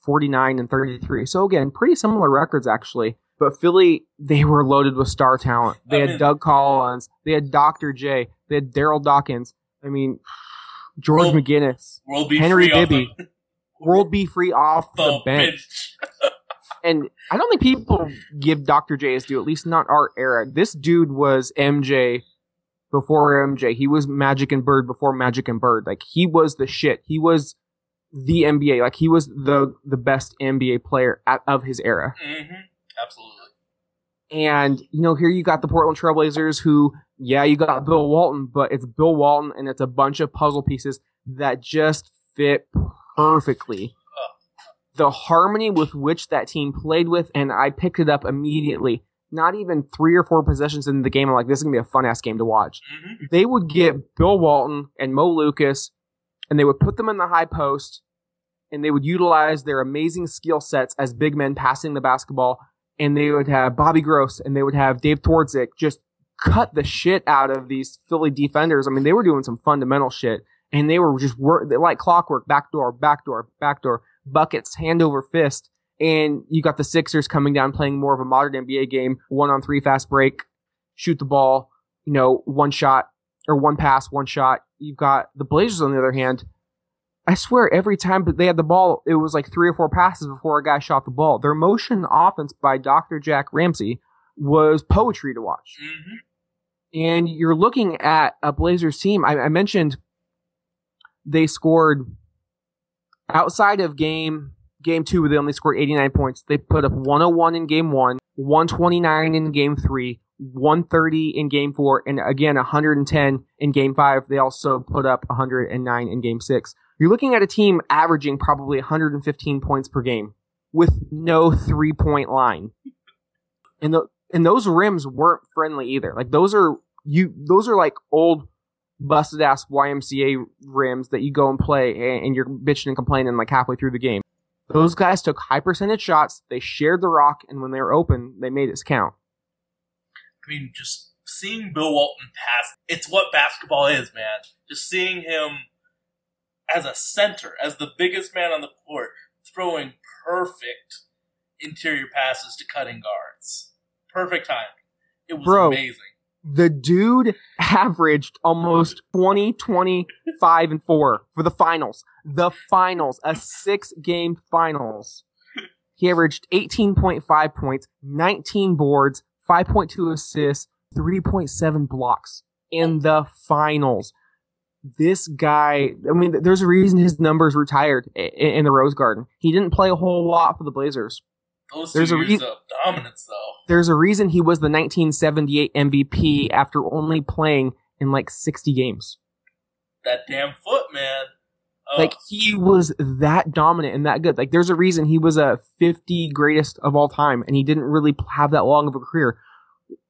49 and 33. So again, pretty similar records actually. But Philly, they were loaded with star talent. They
I
had
mean-
Doug Collins. They had Dr. J. They had Darryl Dawkins. I mean, George
Well,
McGinnis. Henry
free off
Bibby.
the,
World B. Free off the,
the
bench.
bench.
And I don't think people give Dr. J his due, at least not our era. This dude was MJ before MJ. He was Magic and Bird before Magic and Bird. Like he was the shit. He was the NBA. Like he was the the best NBA player at, of his era.
Mm-hmm. Absolutely.
And you know, here you got the Portland Trailblazers, who yeah, you got Bill Walton, but it's Bill Walton, and it's a bunch of puzzle pieces that just fit perfectly. The harmony with which that team played with, and I picked it up immediately. Not even three or four possessions in the game, I'm like, this is gonna be a fun ass game to watch.
hmm
They would get Bill Walton and Mo Lucas, and they would put them in the high post, and they would utilize their amazing skill sets as big men passing the basketball, and they would have Bobby Gross and they would have Dave Twardzik just cut the shit out of these Philly defenders. I mean, they were doing some fundamental shit, and they were just work like clockwork, backdoor, backdoor, backdoor, buckets, hand over fist. And you got the Sixers coming down playing more of a modern NBA game, one on three fast break, shoot the ball, you know, one shot or one pass, one shot. You've got the Blazers on the other hand. I swear every time they had the ball, it was like three or four passes before a guy shot the ball. Their motion offense by Dr. Jack Ramsay was poetry to watch.
hmm
And you're looking at a Blazers team. I, I mentioned they scored outside of game game two, where they only scored 89 points. They put up 101 in game one, 129 in game three, 130 in game four, and again 110 in game five. They also put up 109 in game six. You're looking at a team averaging probably 115 points per game with no three point line. And the and those rims weren't friendly either. Like those are you those are like old busted ass YMCA rims that you go and play and, and you're bitching and complaining like halfway through the game. Those guys took high percentage shots, they shared the rock, and when they were open, they made it count.
I mean, just seeing Bill Walton pass, it's what basketball is, man. Just seeing him as a center, as the biggest man on the court, throwing perfect interior passes to cutting guards. Perfect timing. It was
Bro.
amazing.
The dude averaged almost 20, 25, and 4 for the finals. The finals, a six game finals. He averaged 18.5 points, 19 boards, 5.2 assists, 3.7 blocks in the finals. This guy, I mean, there's a reason his numbers retired in the Rose Garden. He didn't play a whole lot for the Blazers.
Those
There's
two
a
years
rea-
of dominance, though.
There's a reason he was the 1978 MVP after only playing in like 60 games.
That damn foot, man. Oh,
Like he was that dominant and that good. Like there's a reason he was a 50 greatest of all time and he didn't really have that long of a career.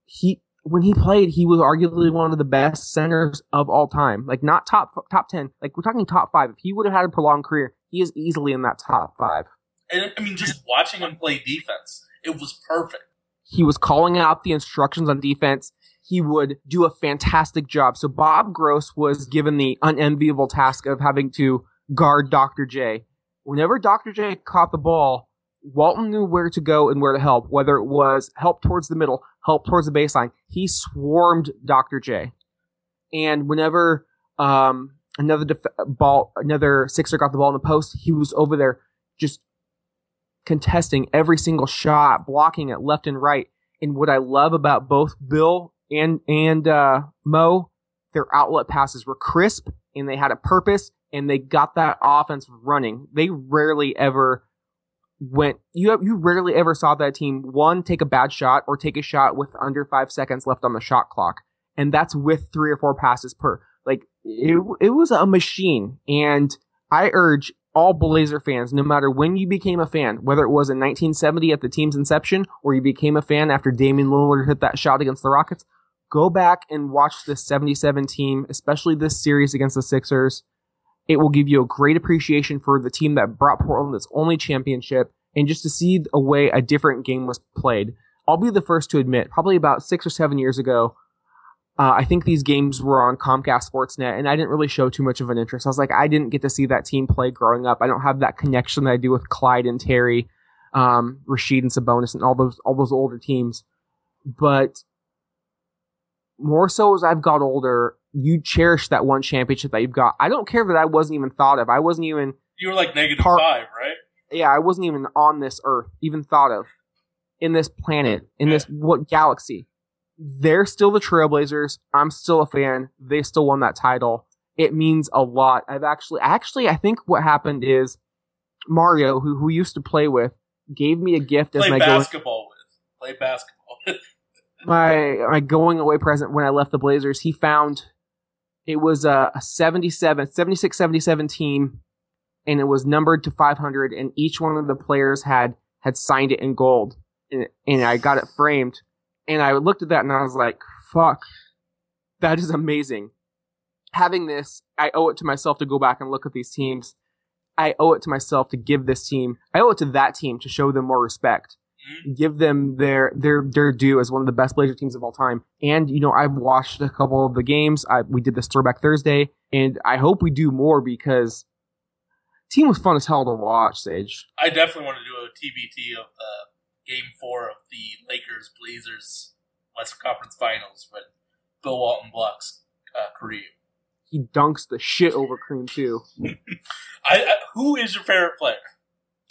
He when he played, he was arguably one of the best centers of all time. Like not top top 10. Like we're talking top 5. If he would have had a prolonged career, he is easily in that top 5.
and I mean, just watching him play defense, it was perfect.
He was calling out the instructions on defense. He would do a fantastic job. So Bob Gross was given the unenviable task of having to guard Dr. J. Whenever Dr. J caught the ball, Walton knew where to go and where to help, whether it was help towards the middle, help towards the baseline. He swarmed Dr. J. And whenever um, another def- ball, another Sixer got the ball in the post, he was over there just contesting every single shot, blocking it left and right. And what I love about both Bill and and uh, Mo, their outlet passes were crisp and they had a purpose and they got that offense running. They rarely ever went. You you rarely ever saw that team one take a bad shot or take a shot with under five seconds left on the shot clock, and that's with three or four passes per. Like it, it was a machine, and I urge all Blazer fans, no matter when you became a fan, whether it was in 1970 at the team's inception or you became a fan after Damian Lillard hit that shot against the Rockets, go back and watch this 77 team, especially this series against the Sixers. It will give you a great appreciation for the team that brought Portland its only championship and just to see a way a different game was played. I'll be the first to admit, probably about six or seven years ago, uh, I think these games were on Comcast Sportsnet, and I didn't really show too much of an interest. I was like, I didn't get to see that team play growing up. I don't have that connection that I do with Clyde and Terry, um, Rasheed and Sabonis, and all those all those older teams. But more so as I've got older, you cherish that one championship that you've got. I don't care that I wasn't even thought of. I wasn't even
You were like negative
Par-
five, right?
yeah, I wasn't even on this earth, even thought of in this planet, in this what galaxy. They're still the Trailblazers. I'm still a fan. They still won that title. It means a lot. I've actually, actually, I think what happened is Mario, who who we used to play with, gave me a gift as
Play
my going,
basketball with. Play basketball.
My my going away present when I left the Blazers. He found it was a, a 77, 76, 77 team, and it was numbered to 500, and each one of the players had had signed it in gold, and, and I got it framed, and I looked at that and I was like, "Fuck, that is amazing." Having this, I owe it to myself to go back and look at these teams. I owe it to myself to give this team. I owe it to that team to show them more respect give them their their their due as one of the best Blazer teams of all time. And you know, I've watched a couple of the games. I we did this throwback Thursday, and I hope we do more because team was fun as hell to watch. Sage.
I definitely want to do a TBT of the game four of the Lakers Blazers Western Conference Finals when Bill Walton blocks uh, Kareem.
He dunks the shit over Cream too.
I, I, who is your favorite player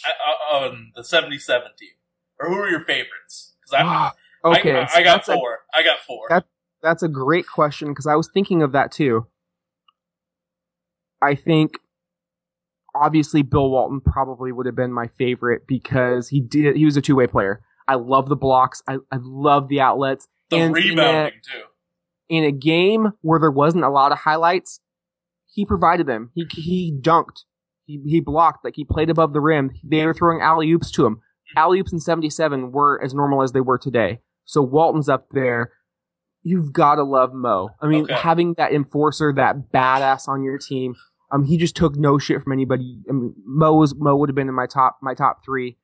uh, uh, on the 77 team? Or who are your favorites? Because I,
Ah, okay,
I, I,
so
got four. I got four.
That- that's a great question because I was thinking of that too. I think obviously Bill Walton probably would have been my favorite because he did he was a two way player. I love the blocks. I, I love the outlets.
the
and in a-
rebounding, too.
in a game where there wasn't a lot of highlights, he provided them. He he dunked. He he blocked. Like he played above the rim. They were throwing alley oops to him. Alley oops in '77 were as normal as they were today. So Walton's up there. You've got to love Mo. I mean,
Okay.
having that enforcer, that badass on your team. Um, he just took no shit from anybody. I mean, Mo was Mo would have been in my top my top three.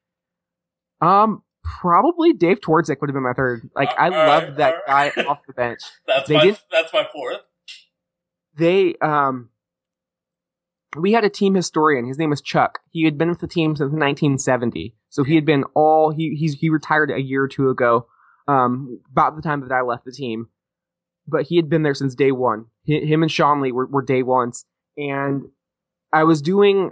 Um, probably Dave Twardzik would have been my third. Like I
All right,
loved that guy
right.
off the bench
That's
they
my
didn't-
that's my fourth.
they um we had a team historian his name was chuck he had been with the team since 1970 so he had been all he he's, he retired a year or two ago um about the time that i left the team. But he had been there since day one. Hi- him and sean lee were, were day ones. And i was doing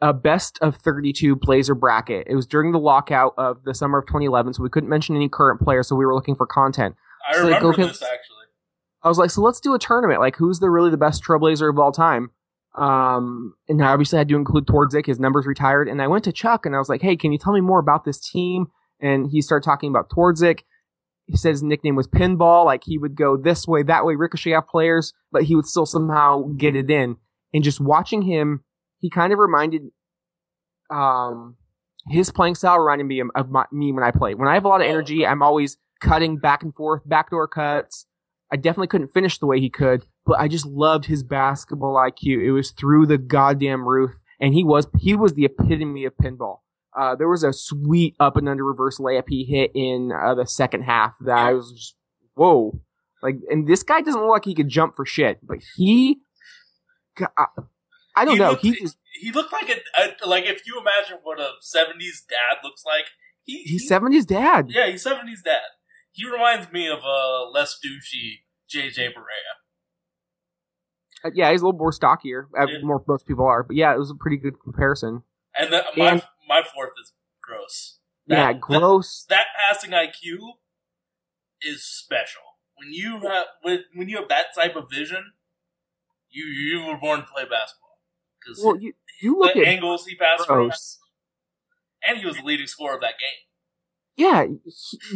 a best of 32 blazer bracket. It was during the lockout of the summer of 2011 so we couldn't mention any current players so we were looking for content.
I
So, like,
remember
okay,
this actually.
I was like, so let's do a tournament. Like, who's the really the best Trailblazer of all time? Um, and I obviously had to include Twardzik. His numbers retired, and I went to Chuck and I was like, hey, can you tell me more about this team? And he started talking about Twardzik. He said his nickname was Pinball. Like he would go this way, that way, ricochet off players, but he would still somehow get it in. And just watching him, he kind of reminded, um, his playing style reminded me of, of my, me when I play. When I have a lot of energy, I'm always cutting back and forth, backdoor cuts. I definitely couldn't finish the way he could, but I just loved his basketball IQ. It was through the goddamn roof, and he was he was the epitome of pinball. Uh, there was a sweet up and under reverse layup he hit in uh, the second half that I was just whoa, like. And this guy doesn't look like he could jump for shit, but he, God, I, don't
He
know.
looked-
He just
He looked like a, a like if you imagine what a '70s dad looks like. He,
he's
he-
seventies dad.
Yeah, he's '70s dad. He reminds me of a less douchey JJ Barea.
Uh, yeah, he's a little more stockier. Uh,
Yeah.
More most people are, but yeah, it was a pretty good comparison.
And the, my
And-
my fourth is gross.
yeah,
That-
gross.
That passing IQ is special. when you have when, when you have that type of vision, you you were born to play basketball because
Well, you, you look
the
at
angles he passed from, and he was the leading scorer of that game.
Yeah,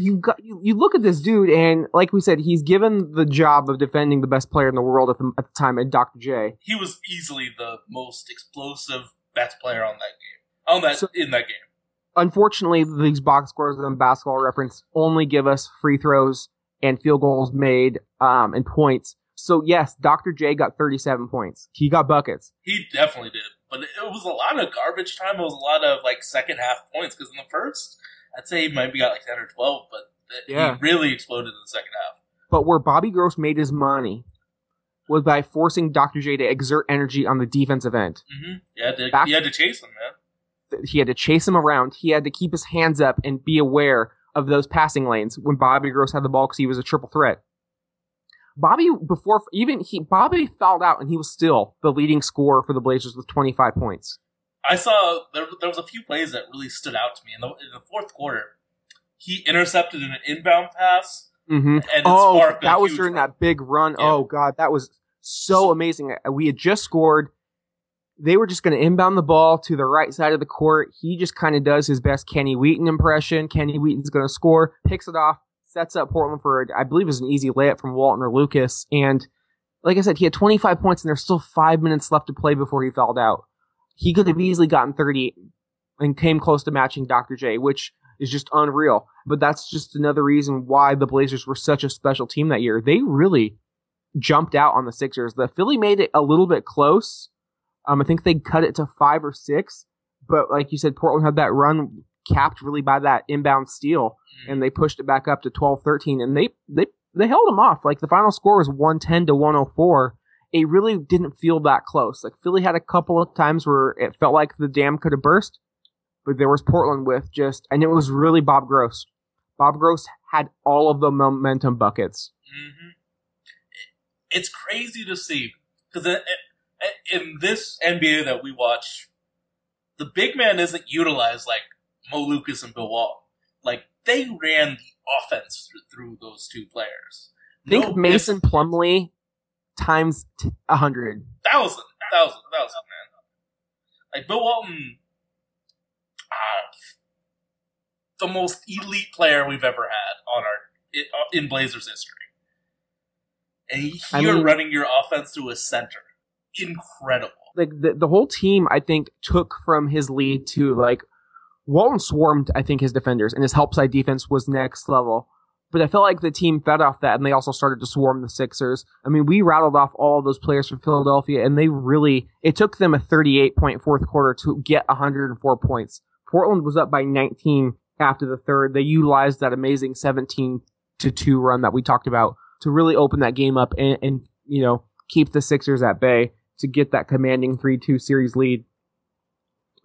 you got you, you look at this dude, and like we said, he's given the job of defending the best player in the world at the, at the time, at Dr. J.
He was easily the most explosive best player on that game. On that
So-
in that game.
Unfortunately, these box scores on Basketball Reference only give us free throws and field goals made um, and points. So yes, Dr. J got 37 points. He got buckets.
He definitely did, but it was a lot of garbage time. It was a lot of like second half points because in the first, I'd say he might be got like ten or twelve, but
Yeah.
he really exploded in the second half.
But where Bobby Gross made his money was by forcing Dr. J to exert energy on the defensive end.
hmm You had to
Back-
you had to chase him, man.
he had to chase him around. He had to keep his hands up and be aware of those passing lanes when Bobby Gross had the ball because he was a triple threat. Bobby before even he Bobby fouled out and he was still the leading scorer for the Blazers with 25 points.
I saw there, there was a few plays that really stood out to me in the in the fourth quarter. He intercepted an inbound pass,
Mm-hmm. Oh, that was during
run.
that big run.
Yeah.
Oh god, that was so amazing. Uh, We had just scored. They were just going to inbound the ball to the right side of the court. He just kind of does his best Kenny Wheaton impression. Kenny Wheaton's going to score, picks it off, sets up Portland for I believe it was an easy layup from Walton or Lucas. And like I said, he had 25 points, and there's still five minutes left to play before he fouled out. He could have easily gotten 30 and came close to matching Dr. J, which is just unreal. But that's just another reason why the Blazers were such a special team that year. They really jumped out on the Sixers. The Philly made it a little bit close. Um, I think they cut it to five or six, but like you said, Portland had that run capped really by that inbound steal, and they pushed it back up to 12-13, and they they they held them off. Like the final score was 110 to 104. It really didn't feel that close. Like Philly had a couple of times where it felt like the dam could have burst, but there was Portland with just, and it was really Bob Gross. Bob Gross had all of the momentum buckets.
hmm It's crazy to see because in, this NBA that we watch, the big man isn't utilized like Mo Lucas and Bill Walton. Like they ran the offense through, through those two players.
Think
No
Mason Plumlee times t- 100.
thousand, thousand, thousand, man. Like Bill Walton, uh, the most elite player we've ever had on our in Blazers history, and you're
mean-
running your offense through a center. Incredible.
Like the, the whole team, I think, took from his lead to like Walton swarmed, I think, his defenders, and his help side defense was next level. But I felt like the team fed off that, and they also started to swarm the Sixers. I mean, we rattled off all of those players from Philadelphia, and they really, it took them a 38 point fourth quarter to get 104 points. Portland was up by 19 after the third. They utilized that amazing 17 to 2 run that we talked about to really open that game up and, and you know, keep the Sixers at bay to get that commanding 3-2 series lead.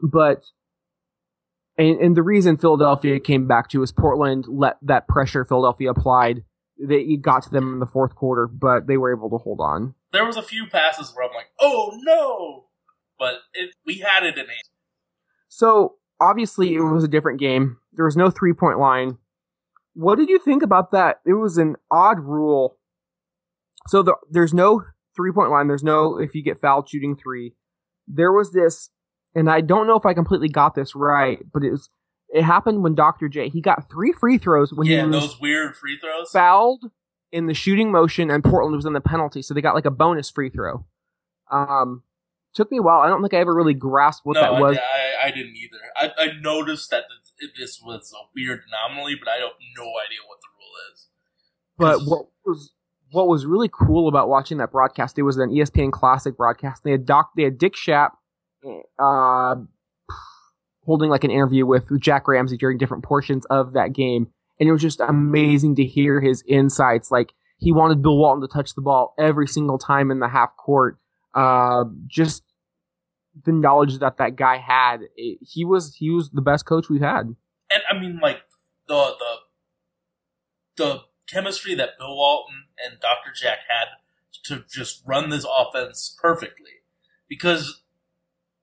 But and, and the reason Philadelphia came back to is Portland let that pressure Philadelphia applied. They got to them in the fourth quarter, but they were able to hold on.
There was a few passes where I'm like, "Oh no!" But it, we had it in hand.
So obviously it was a different game. There was no three point line. What did you think about that? It was an odd rule. So the, there's no three point line. There's no if you get fouled shooting three. There was this, and I don't know if I completely got this right, but it was it happened when Dr. J he got three free throws when
yeah,
he was
those weird free throws.
fouled in the shooting motion and Portland was in the penalty, so they got like a bonus free throw. Um, took me a while. I don't think I ever really grasped what
no,
that was.
I, I, I didn't either. I, I noticed that this was a weird anomaly, but I have no idea what the rule is.
But what was what was really cool about watching that broadcast? It was an ESPN Classic broadcast. They had Doc, they had Dick Schaap, uh, holding like an interview with Jack Ramsay during different portions of that game, and it was just amazing to hear his insights. Like he wanted Bill Walton to touch the ball every single time in the half court. Uh, just the knowledge that that guy had. It, he was he was the best coach we've had.
and I mean, like the the the chemistry that Bill Walton and Dr. Jack had to just run this offense perfectly, because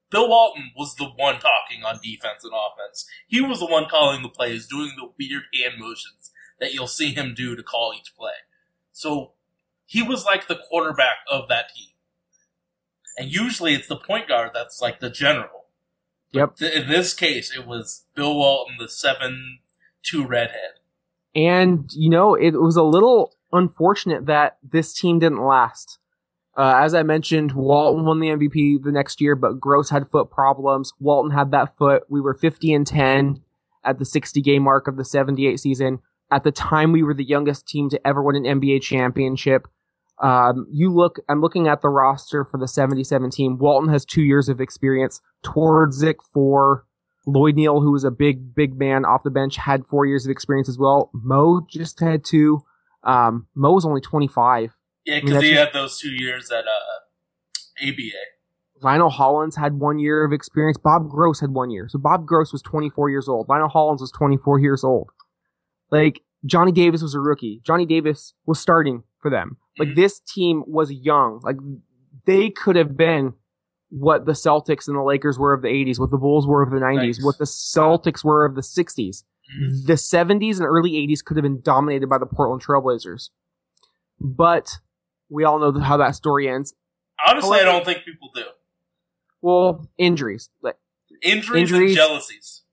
Bill Walton was the one talking on defense and offense. He was the one calling the plays, doing the weird hand motions that you'll see him do to call each play. So he was like the quarterback of that team. And usually it's the point guard that's like the general.
Yep.
In this case, it was Bill Walton, the 7 2 redhead.
And, you know, it was a little unfortunate that this team didn't last. Uh, as I mentioned, Walton won the MVP the next year, but Gross had foot problems. Walton had that foot. We were 50 and 10 at the 60 game mark of the 78 season. At the time, we were the youngest team to ever win an NBA championship. Um, you look, I'm looking at the roster for the 77 team. Walton has two years of experience. Twardzik four. Lloyd Neal, who was a big, big man off the bench, had four years of experience as well. Mo just had two. Um, Mo was only 25.
Yeah,
mean,
because
that's
he had those two years at uh, ABA.
Lionel Hollins had one year of experience. Bob Gross had one year. So Bob Gross was 24 years old. Lionel Hollins was 24 years old. Like, Johnny Davis was a rookie. Johnny Davis was starting for them. Like,
Mhm.
this team was young. Like, they could have been what the Celtics and the Lakers were of the 80s, what the Bulls were of the 90s,
Nice.
what the Celtics were of the 60s.
Mhm.
The 70s and early 80s could have been dominated by the Portland Trailblazers. But we all know how that story ends.
Honestly, I don't think people do.
Well, injuries. Like,
Injuries,
Injuries-
and jealousies.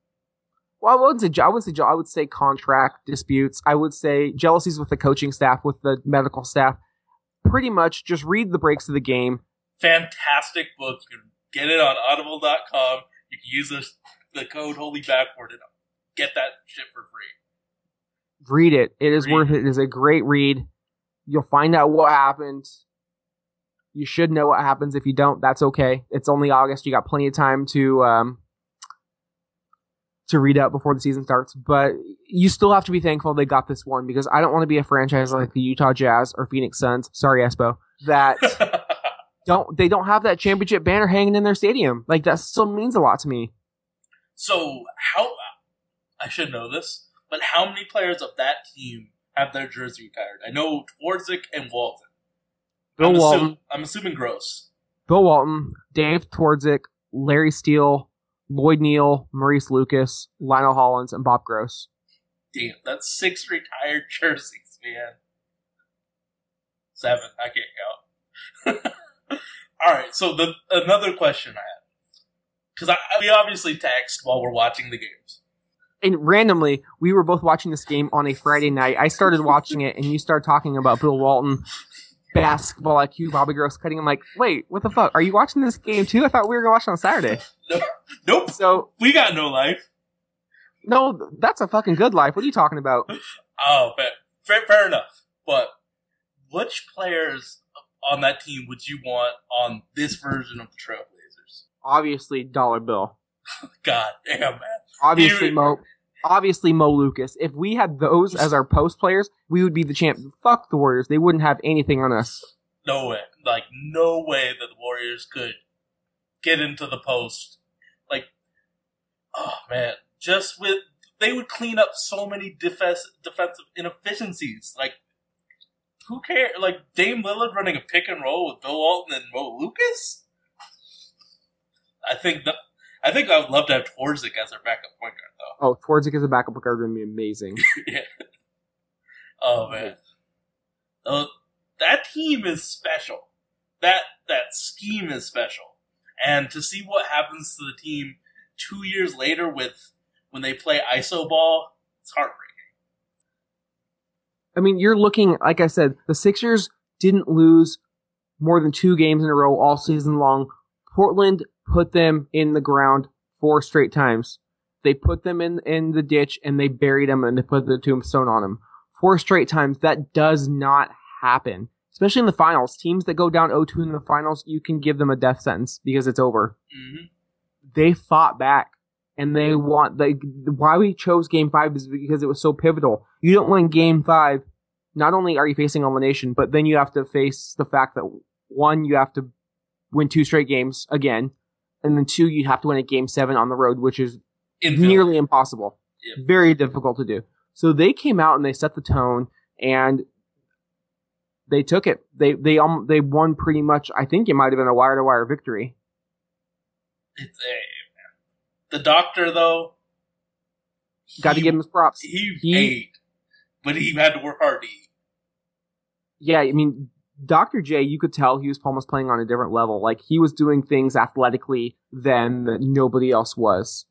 Well, I wouldn't say I would say I would say contract disputes. I would say jealousies with the coaching staff, with the medical staff. Pretty much, just read the breaks of the game.
Fantastic book. You can get it on audible.com. You can use this, the code Holy Backward and get that shit for free.
Read it. It is
Read
worth it. It is a great read. You'll find out what happened. You should know what happens. If you don't, that's okay. It's only August. You got plenty of time to um to read up before the season starts. But you still have to be thankful they got this one because I don't want to be a franchise like the Utah Jazz or Phoenix Suns. Sorry, Espo. That don't they don't have that championship banner hanging in their stadium. Like that still means a lot to me.
so, how. I should know this, but how many players of that team have their jersey retired? I know Twardzik and Walton.
Bill
I'm,
Walton,
assu- I'm assuming Gross.
Bill Walton, Dave Twardzik, Larry Steele, Lloyd Neal, Maurice Lucas, Lionel Hollins, and Bob Gross.
Damn, that's six retired jerseys, man. Seven. I can't count. All right. So the another question I have, because we obviously text while we're watching the games.
And randomly, we were both watching this game on a Friday night. I started watching it, and you started talking about Bill Walton, basketball IQ, Bobby Gross cutting. I'm like, wait, what the fuck? Are you watching this game too? I thought we were going to watch it on Saturday.
Nope.
So,
We got no life.
no, that's a fucking good life. What are you talking about?
Oh, fair, fair, enough. But which players on that team would you want on this version of the Trailblazers?
Obviously, Dollar Bill.
God damn, man.
Obviously, Mo. Obviously, Mo Lucas. If we had those as our post players, we would be the champ. Fuck the Warriors. They wouldn't have anything on us.
No way. Like, no way that the Warriors could get into the post. Like, oh man. Just with, they would clean up so many defense, defensive inefficiencies. Like, who cares? Like, Dame Lillard running a pick and roll with Bill Walton and Mo Lucas? I think that, I think I would love to have Twardzik as our backup point guard, though.
Oh, Twardzik as a backup point guard would be amazing. yeah.
Oh man, uh, that team is special. That that scheme is special, and to see what happens to the team two years later with when they play iso ball, it's heartbreaking.
I mean, you're looking, like I said, the Sixers didn't lose more than two games in a row all season long. Portland put them in the ground four straight times. They put them in, in the ditch and they buried them and they put the tombstone on them. Four straight times. That does not happen. Especially in the finals. Teams that go down 0-2 in the finals, you can give them a death sentence because it's over.
hmm
They fought back and they want they why we chose game five is because it was so pivotal. You don't win game five, not only are you facing elimination, but then you have to face the fact that one, you have to win two straight games again, and then two, you have to win a game seven on the road, which is nearly impossible.
Yep.
Very difficult to do. So they came out and they set the tone and they took it. They they um they won pretty much. I think it might have been a wire to wire victory.
The doctor though.
Got to give him his props.
He,
he-
ate, but he had to work hard to eat.
yeah, I mean, Dr. J, you could tell he was almost playing on a different level. Like he was doing things athletically than nobody else was.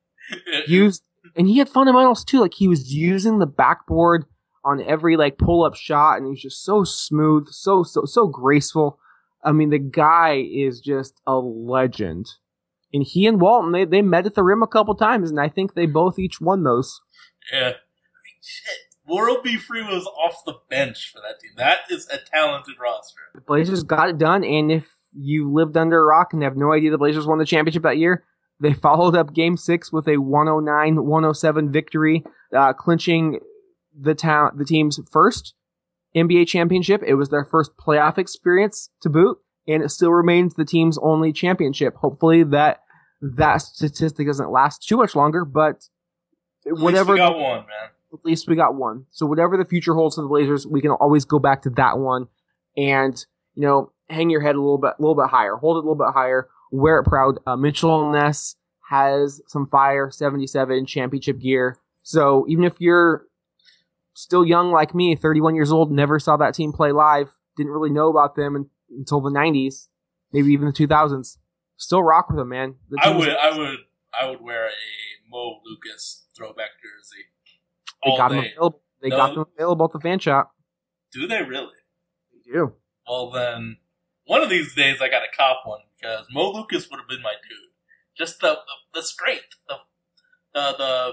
Used and he had fundamentals too. Like he was using the backboard on every like pull up shot, and he's just so smooth, so so so graceful. I mean, the guy is just a legend. And he and Walton, they, they met at the rim a couple times, and I think they both each won those.
yeah. I mean, shit. World B. Free was off the bench for that team. That is a talented roster.
The Blazers got it done, and if you lived under a rock and have no idea the Blazers won the championship that year, they followed up Game Six with a 109-107 victory, uh, clinching the town the team's first NBA championship. It was their first playoff experience to boot, and it still remains the team's only championship. Hopefully that that statistic doesn't last too much longer, but whatever
we got one, man.
At least we got one. So whatever the future holds for the Blazers, we can always go back to that one and you know hang your head a little bit, a little bit higher, hold it a little bit higher, wear it proud. Uh, Mitchell Ness has some fire, seventy seven championship gear. So even if you're still young like me, thirty one years old, never saw that team play live, didn't really know about them un- until the nineties, maybe even the two thousands. Still rock with them, man. The
I would, I would, I would wear a Mo Lucas throwback jersey
They got them available. They
No.
got them available at the fan shop.
Do they really?
They do.
Well, then one of these days I got to cop one because Mo Lucas would have been my dude. Just the the, the strength, the the the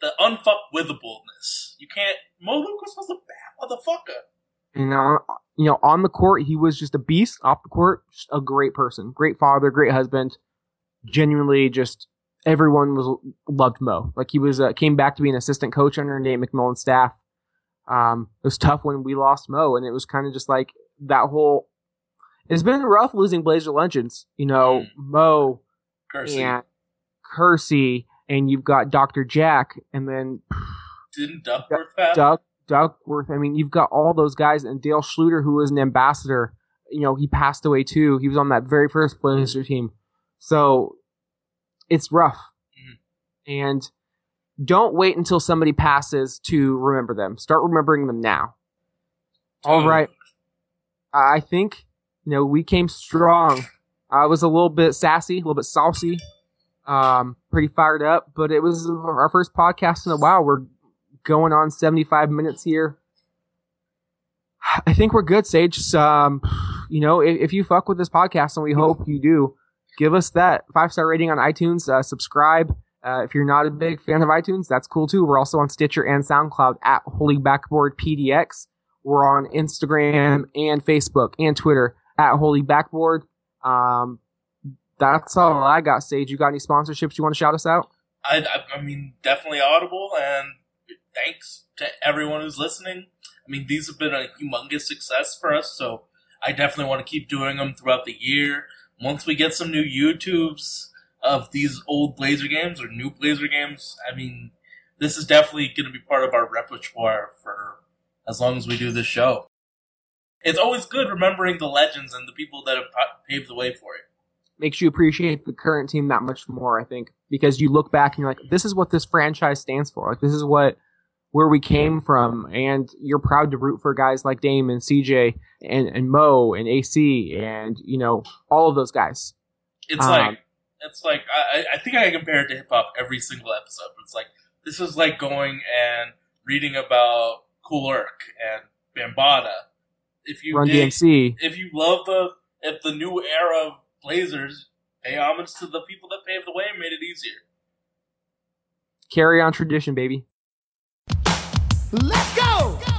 the unfuckwithableness. You can't. Mo Lucas was a bad motherfucker.
You uh, know, you know, on the court, he was just a beast. Off the court, just a great person, great father, great husband. Genuinely, just everyone was loved Mo. Like he was uh, came back to be an assistant coach under Nate McMillan's staff. Um, it was tough when we lost Mo, and it was kind of just like that whole. It's been rough losing Blazer legends. You know, Mo
Kersey
and Kersey, and you've got Dr. Jack, and then
didn't Duckworth have.
Doug Duckworth. I mean, you've got all those guys, and Dale Schlueter, who was an ambassador. You know, he passed away too. He was on that very first Blazer team, so it's rough.
Mhm.
And don't wait until somebody passes to remember them. Start remembering them now. All. I I think you know we came strong. I was a little bit sassy, a little bit saucy, um, pretty fired up. But it was our first podcast in a while. We're going on 75 minutes here. I think we're good, Sage. Um, you know, if, if you fuck with this podcast, and we hope you do, give us that five star rating on iTunes. Uh, subscribe. Uh, if you're not a big fan of iTunes, that's cool too. We're also on Stitcher and SoundCloud at Holy Backboard PDX. We're on Instagram and Facebook and Twitter at Holy Backboard. Um, that's all I got, Sage. You got any sponsorships you want to shout us out?
I, I, I mean, definitely Audible, and thanks to everyone who's listening. I mean, these have been a humongous success for us, so I definitely want to keep doing them throughout the year. Once we get some new YouTubes of these old Blazer games or new Blazer games, I mean, this is definitely going to be part of our repertoire for as long as we do this show. It's always good remembering the legends and the people that have paved the way for it.
makes you appreciate the current team that much more, I think, because you look back and you're like, this is what this franchise stands for. Like, this is what, where we came from. And you're proud to root for guys like Dame and CJ and, and Mo and AC and, you know, all of those guys.
It's
Um,
like it's like I, I think I compare it to hip hop every single episode. It's like this is like going and reading about Kool Herc and Bambaataa. If you
Run
dig,
DMC.
if you love the if the new era of Blazers, pay homage to the people that paved the way and made it easier.
Carry on tradition, baby.
Let's go!